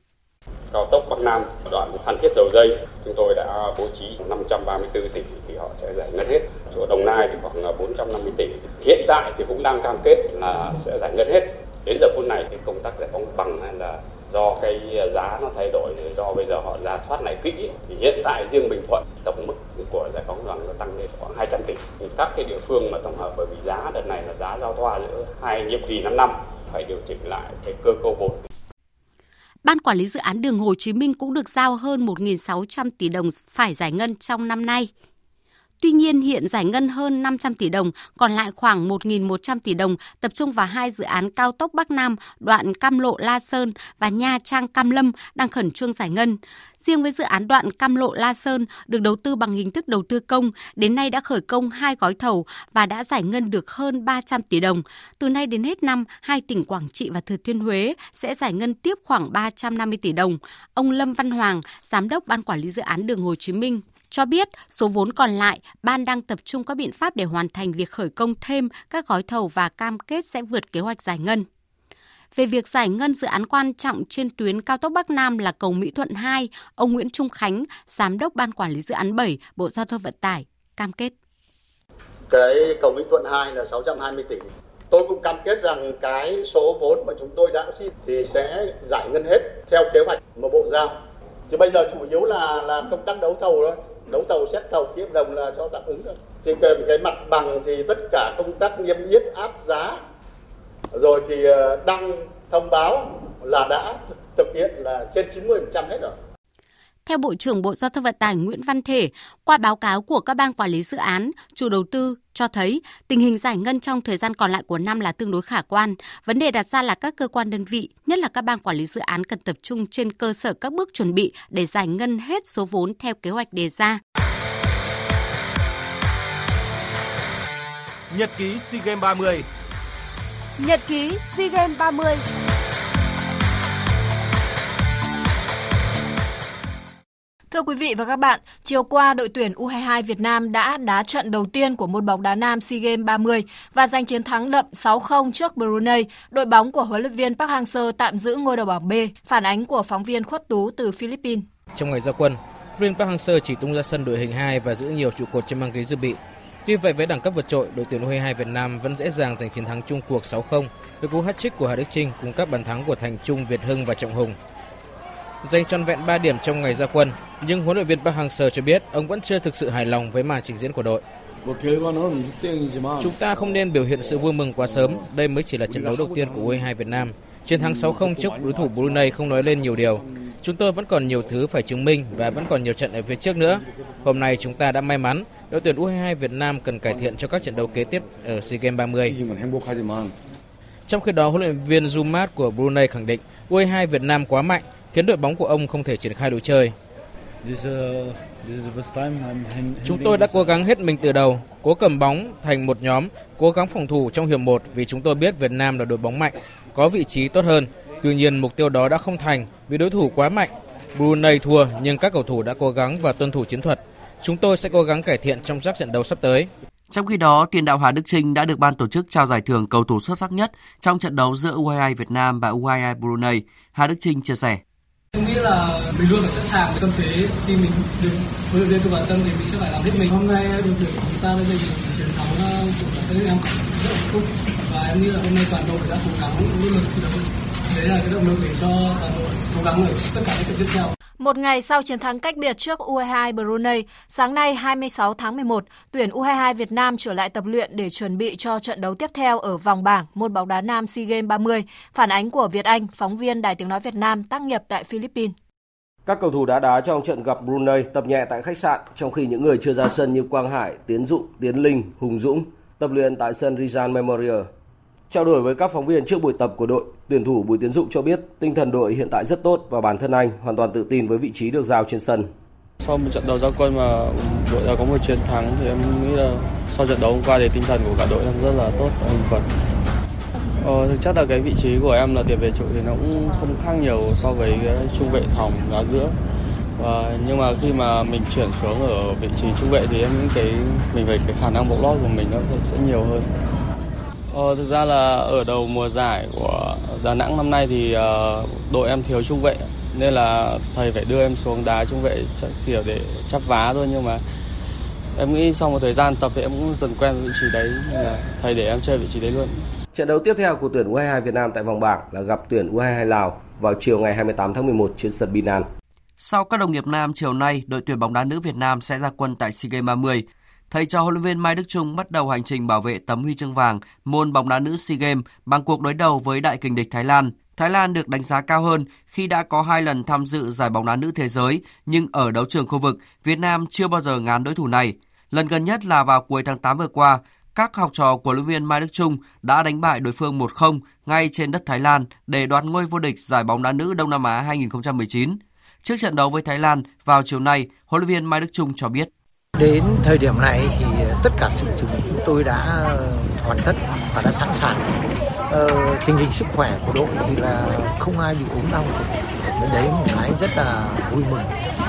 cao tốc Bắc Nam, đoạn Phan Thiết Dầu Dây, chúng tôi đã bố trí 534 tỷ thì họ sẽ giải ngân hết. Chỗ Đồng Nai thì khoảng 450 tỷ. Hiện tại thì cũng đang cam kết là sẽ giải ngân hết. Đến giờ phút này thì công tác giải phóng bằng hay là do cái giá nó thay đổi, do bây giờ họ ra soát lại kỹ, thì hiện tại riêng Bình Thuận, tổng mức của giải phóng bằng nó tăng lên khoảng 200 tỷ. Thì các cái địa phương mà tổng hợp bởi vì giá đợt này là giá giao thoa giữa hai nhiệm kỳ 5 năm, phải điều chỉnh lại cái cơ cấu vốn. Ban quản lý dự án đường Hồ Chí Minh cũng được giao hơn 1.600 tỷ đồng phải giải ngân trong năm nay. Tuy nhiên, hiện giải ngân hơn 500 tỷ đồng, còn lại khoảng 1.100 tỷ đồng tập trung vào hai dự án cao tốc Bắc Nam, đoạn Cam Lộ La Sơn và Nha Trang Cam Lâm đang khẩn trương giải ngân. Riêng với dự án đoạn Cam Lộ La Sơn được đầu tư bằng hình thức đầu tư công, đến nay đã khởi công hai gói thầu và đã giải ngân được hơn 300 tỷ đồng. Từ nay đến hết năm, hai tỉnh Quảng Trị và Thừa Thiên Huế sẽ giải ngân tiếp khoảng 350 tỷ đồng. Ông Lâm Văn Hoàng, Giám đốc Ban Quản lý Dự án Đường Hồ Chí Minh, cho biết số vốn còn lại, ban đang tập trung các biện pháp để hoàn thành việc khởi công thêm các gói thầu và cam kết sẽ vượt kế hoạch giải ngân. Về việc giải ngân dự án quan trọng trên tuyến cao tốc Bắc Nam là cầu Mỹ Thuận 2, ông Nguyễn Trung Khánh, Giám đốc Ban Quản lý Dự án 7, Bộ Giao thông Vận tải, cam kết. Cái cầu Mỹ Thuận 2 là 620 tỷ. Tôi cũng cam kết rằng cái số vốn mà chúng tôi đã xin thì sẽ giải ngân hết theo kế hoạch mà Bộ giao. Thì bây giờ chủ yếu là là công tác đấu thầu thôi đấu thầu xét thầu ký hợp đồng là cho tạm ứng thôi trên cái, cái mặt bằng thì tất cả công tác niêm yết áp giá rồi thì ờ, đăng thông báo là đã thực hiện là trên 90% hết rồi. Theo Bộ trưởng Bộ Giao thông Vận tải Nguyễn Văn Thể, qua báo cáo của các ban quản lý dự án, chủ đầu tư cho thấy tình hình giải ngân trong thời gian còn lại của năm là tương đối khả quan. Vấn đề đặt ra là các cơ quan đơn vị, nhất là các ban quản lý dự án cần tập trung trên cơ sở các bước chuẩn bị để giải ngân hết số vốn theo kế hoạch đề ra. Nhật ký SEA Games 30 Nhật ký SEA Games 30 Thưa quý vị và các bạn, chiều qua đội tuyển U22 Việt Nam đã đá trận đầu tiên của môn bóng đá nam SEA Games 30 và giành chiến thắng đậm 6-0 trước Brunei. Đội bóng của huấn luyện viên Park Hang-seo tạm giữ ngôi đầu bảng B, phản ánh của phóng viên Khuất Tú từ Philippines. Trong ngày ra quân, viên Park Hang-seo chỉ tung ra sân đội hình 2 và giữ nhiều trụ cột trên băng ghế dự bị. Tuy vậy với đẳng cấp vượt trội, đội tuyển U22 Việt Nam vẫn dễ dàng giành chiến thắng chung cuộc 6-0 với cú hat-trick của Hà Đức Trinh cùng các bàn thắng của Thành Trung, Việt Hưng và Trọng Hùng. Giành trọn vẹn 3 điểm trong ngày ra quân, nhưng huấn luyện viên Park Hang-seo cho biết ông vẫn chưa thực sự hài lòng với màn trình diễn của đội. Chúng ta không nên biểu hiện sự vui mừng quá sớm, đây mới chỉ là trận đấu đầu tiên của U22 Việt Nam. Chiến thắng 6-0 trước đối thủ Brunei không nói lên nhiều điều. Chúng tôi vẫn còn nhiều thứ phải chứng minh và vẫn còn nhiều trận ở phía trước nữa. Hôm nay chúng ta đã may mắn, đội tuyển U22 Việt Nam cần cải thiện cho các trận đấu kế tiếp ở SEA Games 30. Trong khi đó, huấn luyện viên Zumat của Brunei khẳng định U22 Việt Nam quá mạnh, khiến đội bóng của ông không thể triển khai đội chơi. Chúng tôi đã cố gắng hết mình từ đầu, cố cầm bóng thành một nhóm, cố gắng phòng thủ trong hiệp 1 vì chúng tôi biết Việt Nam là đội bóng mạnh, có vị trí tốt hơn. Tuy nhiên mục tiêu đó đã không thành vì đối thủ quá mạnh. Brunei thua nhưng các cầu thủ đã cố gắng và tuân thủ chiến thuật. Chúng tôi sẽ cố gắng cải thiện trong các trận đấu sắp tới. Trong khi đó, tiền đạo Hà Đức Trinh đã được ban tổ chức trao giải thưởng cầu thủ xuất sắc nhất trong trận đấu giữa U22 Việt Nam và U22 Brunei. Hà Đức Trinh chia sẻ. Em nghĩ là mình luôn phải sẵn sàng với tâm thế khi mình được huấn luyện viên tôi vào sân thì mình sẽ phải làm hết mình. Hôm nay đội tuyển của chúng ta đã giành được chiến thắng sự là cái em rất là hạnh phúc và em nghĩ là hôm nay toàn đội đã cố gắng nỗ lực thi đấu. Đấy là cái động lực để cho toàn đội cố gắng ở tất cả các trận tiếp theo. Một ngày sau chiến thắng cách biệt trước U22 Brunei, sáng nay 26 tháng 11, tuyển U22 Việt Nam trở lại tập luyện để chuẩn bị cho trận đấu tiếp theo ở vòng bảng môn bóng đá nam SEA Games 30. Phản ánh của Việt Anh, phóng viên Đài Tiếng Nói Việt Nam tác nghiệp tại Philippines. Các cầu thủ đã đá trong trận gặp Brunei tập nhẹ tại khách sạn, trong khi những người chưa ra sân như Quang Hải, Tiến Dụng, Tiến Linh, Hùng Dũng tập luyện tại sân Rizal Memorial. Trao đổi với các phóng viên trước buổi tập của đội, tuyển thủ Bùi Tiến Dụng cho biết tinh thần đội hiện tại rất tốt và bản thân anh hoàn toàn tự tin với vị trí được giao trên sân. Sau một trận đấu ra quân mà đội đã có một chiến thắng thì em nghĩ là sau trận đấu hôm qua thì tinh thần của cả đội đang rất là tốt và hưng phấn. Ờ, thực chất là cái vị trí của em là tiền vệ trụ thì nó cũng không khác nhiều so với cái trung vệ phòng đá giữa. Và nhưng mà khi mà mình chuyển xuống ở vị trí trung vệ thì em nghĩ cái mình về cái khả năng bộ lót của mình nó sẽ nhiều hơn. Ờ, thực ra là ở đầu mùa giải của Đà Nẵng năm nay thì uh, đội em thiếu trung vệ nên là thầy phải đưa em xuống đá trung vệ chỉ để chắp vá thôi nhưng mà em nghĩ sau một thời gian tập thì em cũng dần quen vị trí đấy nên là thầy để em chơi vị trí đấy luôn. Trận đấu tiếp theo của tuyển U22 Việt Nam tại vòng bảng là gặp tuyển U22 Lào vào chiều ngày 28 tháng 11 trên sân Binan. Sau các đồng nghiệp nam chiều nay, đội tuyển bóng đá nữ Việt Nam sẽ ra quân tại SEA Games 30 thầy trò huấn luyện viên Mai Đức Chung bắt đầu hành trình bảo vệ tấm huy chương vàng môn bóng đá nữ SEA Games bằng cuộc đối đầu với đại kình địch Thái Lan. Thái Lan được đánh giá cao hơn khi đã có hai lần tham dự giải bóng đá nữ thế giới, nhưng ở đấu trường khu vực, Việt Nam chưa bao giờ ngán đối thủ này. Lần gần nhất là vào cuối tháng 8 vừa qua, các học trò của huấn luyện viên Mai Đức Chung đã đánh bại đối phương 1-0 ngay trên đất Thái Lan để đoạt ngôi vô địch giải bóng đá nữ Đông Nam Á 2019. Trước trận đấu với Thái Lan vào chiều nay, huấn luyện viên Mai Đức Chung cho biết Đến thời điểm này thì tất cả sự chuẩn bị chúng tôi đã ờ, hoàn tất và đã sẵn sàng. Ờ, tình hình sức khỏe của đội thì là không ai bị ốm đau gì. Đấy một cái rất là vui mừng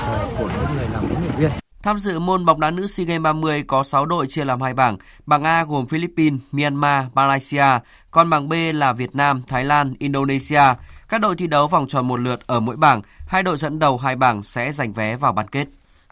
ờ, của những người làm huấn luyện viên. Tham dự môn bóng đá nữ SEA Games 30 có 6 đội chia làm hai bảng. Bảng A gồm Philippines, Myanmar, Malaysia, còn bảng B là Việt Nam, Thái Lan, Indonesia. Các đội thi đấu vòng tròn một lượt ở mỗi bảng, hai đội dẫn đầu hai bảng sẽ giành vé vào bán kết.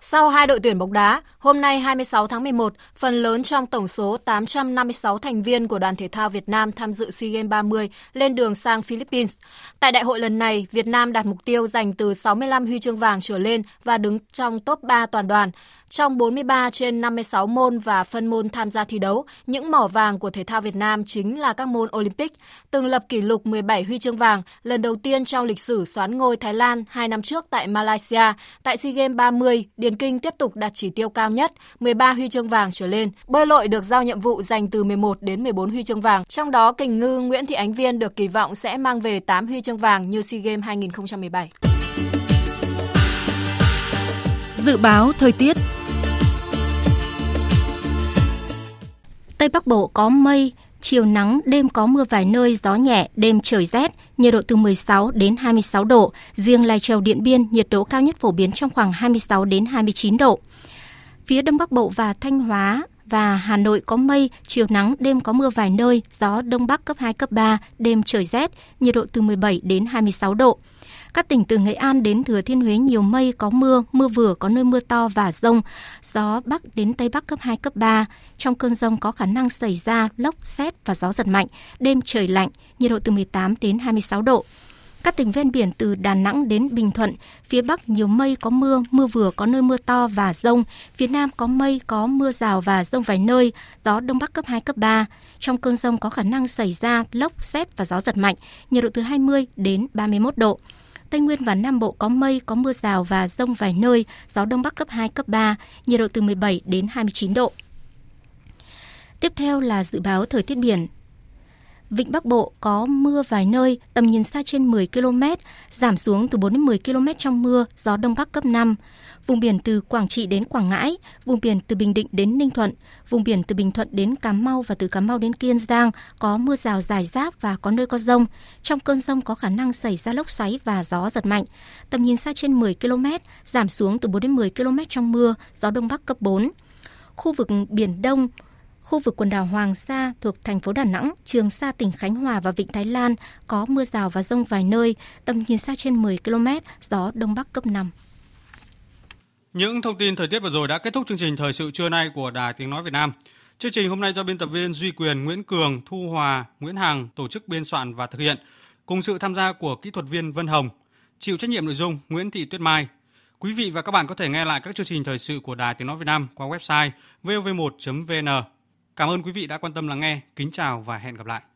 Sau hai đội tuyển bóng đá, hôm nay 26 tháng 11, phần lớn trong tổng số 856 thành viên của đoàn thể thao Việt Nam tham dự SEA Games 30 lên đường sang Philippines. Tại đại hội lần này, Việt Nam đạt mục tiêu giành từ 65 huy chương vàng trở lên và đứng trong top 3 toàn đoàn. Trong 43 trên 56 môn và phân môn tham gia thi đấu, những mỏ vàng của thể thao Việt Nam chính là các môn Olympic, từng lập kỷ lục 17 huy chương vàng, lần đầu tiên trong lịch sử xoán ngôi Thái Lan 2 năm trước tại Malaysia. Tại SEA Games 30, Điền Kinh tiếp tục đạt chỉ tiêu cao nhất, 13 huy chương vàng trở lên. Bơi lội được giao nhiệm vụ giành từ 11 đến 14 huy chương vàng, trong đó kình ngư Nguyễn Thị Ánh Viên được kỳ vọng sẽ mang về 8 huy chương vàng như SEA Games 2017. Dự báo thời tiết Tây Bắc Bộ có mây, chiều nắng, đêm có mưa vài nơi, gió nhẹ, đêm trời rét, nhiệt độ từ 16 đến 26 độ. Riêng Lai Châu Điện Biên, nhiệt độ cao nhất phổ biến trong khoảng 26 đến 29 độ. Phía Đông Bắc Bộ và Thanh Hóa và Hà Nội có mây, chiều nắng, đêm có mưa vài nơi, gió Đông Bắc cấp 2, cấp 3, đêm trời rét, nhiệt độ từ 17 đến 26 độ. Các tỉnh từ Nghệ An đến Thừa Thiên Huế nhiều mây, có mưa, mưa vừa có nơi mưa to và rông. Gió Bắc đến Tây Bắc cấp 2, cấp 3. Trong cơn rông có khả năng xảy ra lốc, xét và gió giật mạnh. Đêm trời lạnh, nhiệt độ từ 18 đến 26 độ. Các tỉnh ven biển từ Đà Nẵng đến Bình Thuận, phía Bắc nhiều mây có mưa, mưa vừa có nơi mưa to và rông. Phía Nam có mây, có mưa rào và rông vài nơi, gió Đông Bắc cấp 2, cấp 3. Trong cơn rông có khả năng xảy ra lốc, xét và gió giật mạnh, nhiệt độ từ 20 đến 31 độ. Tây Nguyên và Nam Bộ có mây, có mưa rào và rông vài nơi, gió Đông Bắc cấp 2, cấp 3, nhiệt độ từ 17 đến 29 độ. Tiếp theo là dự báo thời tiết biển. Vịnh Bắc Bộ có mưa vài nơi, tầm nhìn xa trên 10 km, giảm xuống từ 4 đến 10 km trong mưa, gió Đông Bắc cấp 5. Vùng biển từ Quảng Trị đến Quảng Ngãi, vùng biển từ Bình Định đến Ninh Thuận, vùng biển từ Bình Thuận đến Cà Mau và từ Cà Mau đến Kiên Giang có mưa rào dài rác và có nơi có rông. Trong cơn rông có khả năng xảy ra lốc xoáy và gió giật mạnh. Tầm nhìn xa trên 10 km, giảm xuống từ 4 đến 10 km trong mưa, gió Đông Bắc cấp 4. Khu vực Biển Đông, Khu vực quần đảo Hoàng Sa thuộc thành phố Đà Nẵng, Trường Sa tỉnh Khánh Hòa và Vịnh Thái Lan có mưa rào và rông vài nơi, tầm nhìn xa trên 10 km, gió Đông Bắc cấp 5. Những thông tin thời tiết vừa rồi đã kết thúc chương trình thời sự trưa nay của Đài Tiếng Nói Việt Nam. Chương trình hôm nay do biên tập viên Duy Quyền, Nguyễn Cường, Thu Hòa, Nguyễn Hằng tổ chức biên soạn và thực hiện, cùng sự tham gia của kỹ thuật viên Vân Hồng. Chịu trách nhiệm nội dung Nguyễn Thị Tuyết Mai. Quý vị và các bạn có thể nghe lại các chương trình thời sự của Đài Tiếng Nói Việt Nam qua website vov1.vn. Cảm ơn quý vị đã quan tâm lắng nghe. Kính chào và hẹn gặp lại.